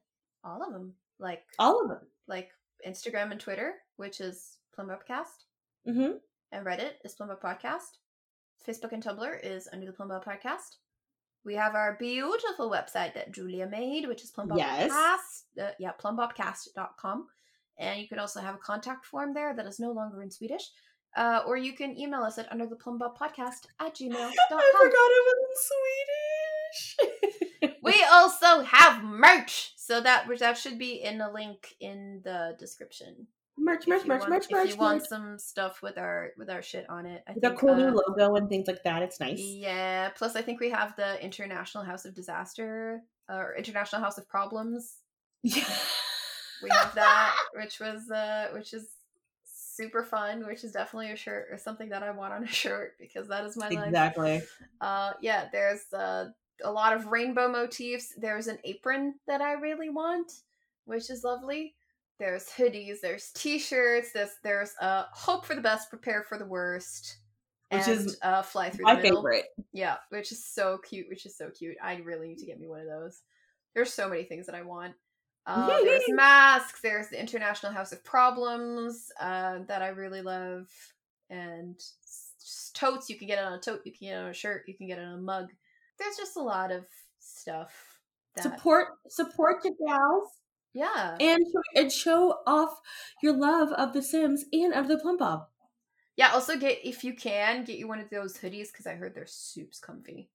all of them. Like All of them. like Instagram and Twitter, which is Plumbobcast, Mm-hmm. and Reddit is Plumbob Podcast. Facebook and Tumblr is under the Plumbob Podcast. We have our beautiful website that Julia made, which is plumbobcast. Yes. Uh, yeah, plumbobcast.com. And you can also have a contact form there that is no longer in Swedish. Uh, or you can email us at under the plumbob podcast at gmail.com. I forgot it was in Swedish. we also have merch. So that that should be in a link in the description. Merch, merch, merch, want, merch, if merch. you want some stuff with our with our shit on it. I think, cool new uh, logo and things like that. It's nice. Yeah. Plus, I think we have the International House of Disaster or International House of Problems. Yeah. We have that, which was uh, which is super fun. Which is definitely a shirt or something that I want on a shirt because that is my life. exactly. Uh, yeah, there's uh, a lot of rainbow motifs. There's an apron that I really want, which is lovely. There's hoodies. There's t-shirts. There's there's uh, hope for the best, prepare for the worst, Which and, is uh, fly through My the middle. favorite. Yeah, which is so cute. Which is so cute. I really need to get me one of those. There's so many things that I want. Uh, there's masks. There's the International House of Problems uh, that I really love, and totes. You can get it on a tote. You can get it on a shirt. You can get it on a mug. There's just a lot of stuff. That, Support support your gals yeah, and show, and show off your love of the Sims and of the Plumbob. yeah. Also, get if you can get you one of those hoodies because I heard they're soups comfy.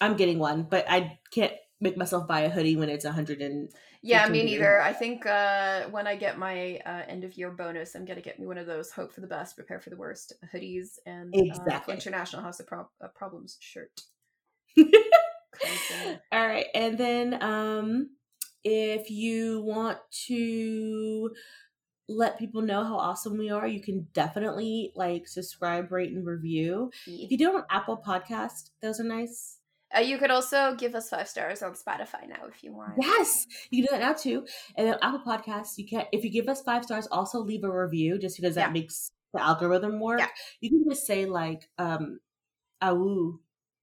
I'm getting one, but I can't make myself buy a hoodie when it's a hundred and Yeah, me neither. I think uh, when I get my uh, end of year bonus, I'm gonna get me one of those "Hope for the best, prepare for the worst" hoodies and Exactly. uh, International House of Pro- uh, Problems shirt. uh, All right, and then um, if you want to let people know how awesome we are, you can definitely like subscribe, rate, and review. If you do it on Apple Podcast, those are nice. Uh, you could also give us five stars on Spotify now if you want. Yes, you can do that now too. And then Apple Podcasts, you can if you give us five stars, also leave a review just because that Yeah. makes the algorithm work. Yeah. You can just say like um "awoo"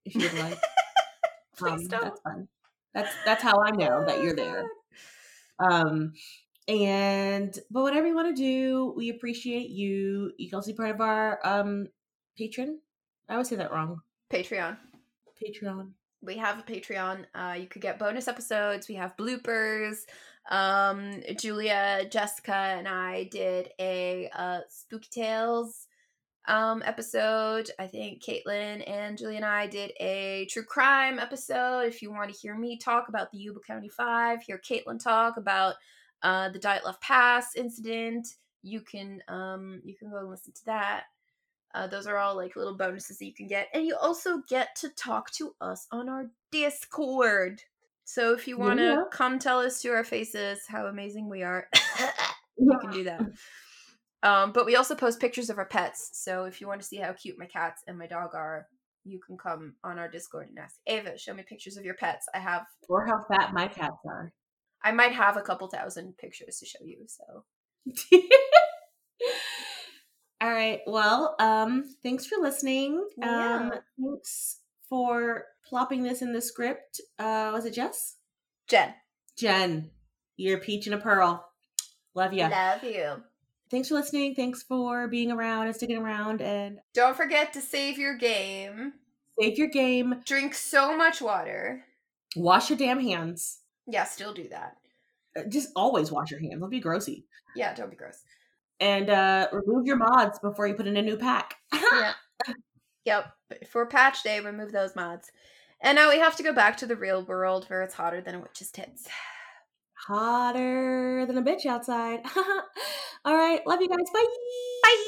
if you would like. Please Um, don't. That's fun. That's that's how I know that you're there. Um, and but whatever you want to do, we appreciate you. You can also be part of our um patron. I always say that wrong. Patreon. Patreon. we have a patreon uh you could get bonus episodes we have bloopers um julia jessica and i did a uh spooky tales um episode i think caitlin and Julie and i did a true crime episode if you want to hear me talk about the yuba county five hear caitlin talk about uh the Dyatlov Pass incident you can um you can go and listen to that uh, those are all like little bonuses that you can get. And you also get to talk to us on our Discord. So if you want to Yeah. come tell us to our faces how amazing we are, you can do that. Um, but we also post pictures of our pets. So if you want to see how cute my cats and my dog are, you can come on our Discord and ask Ava, show me pictures of your pets. I have, Or how fat my cats are. I might have a couple thousand pictures to show you. So All right. Well, um, thanks for listening. Um, Yeah. thanks for plopping this in the script. Uh, was it Jess? Jen, Jen, you're a peach and a pearl. Love you. love you. Thanks for listening. Thanks for being around and sticking around and Don't forget to save your game. save your game. Drink so much water. Wash your damn hands. Yeah, still do that. Uh, Just always wash your hands. Don't be grossy. Yeah, don't be gross. And uh, remove your mods before you put in a new pack. yeah. Yep. For patch day, remove those mods. And now we have to go back to the real world where it's hotter than a witch's tits. Hotter than a bitch outside. All right. Love you guys. Bye. Bye.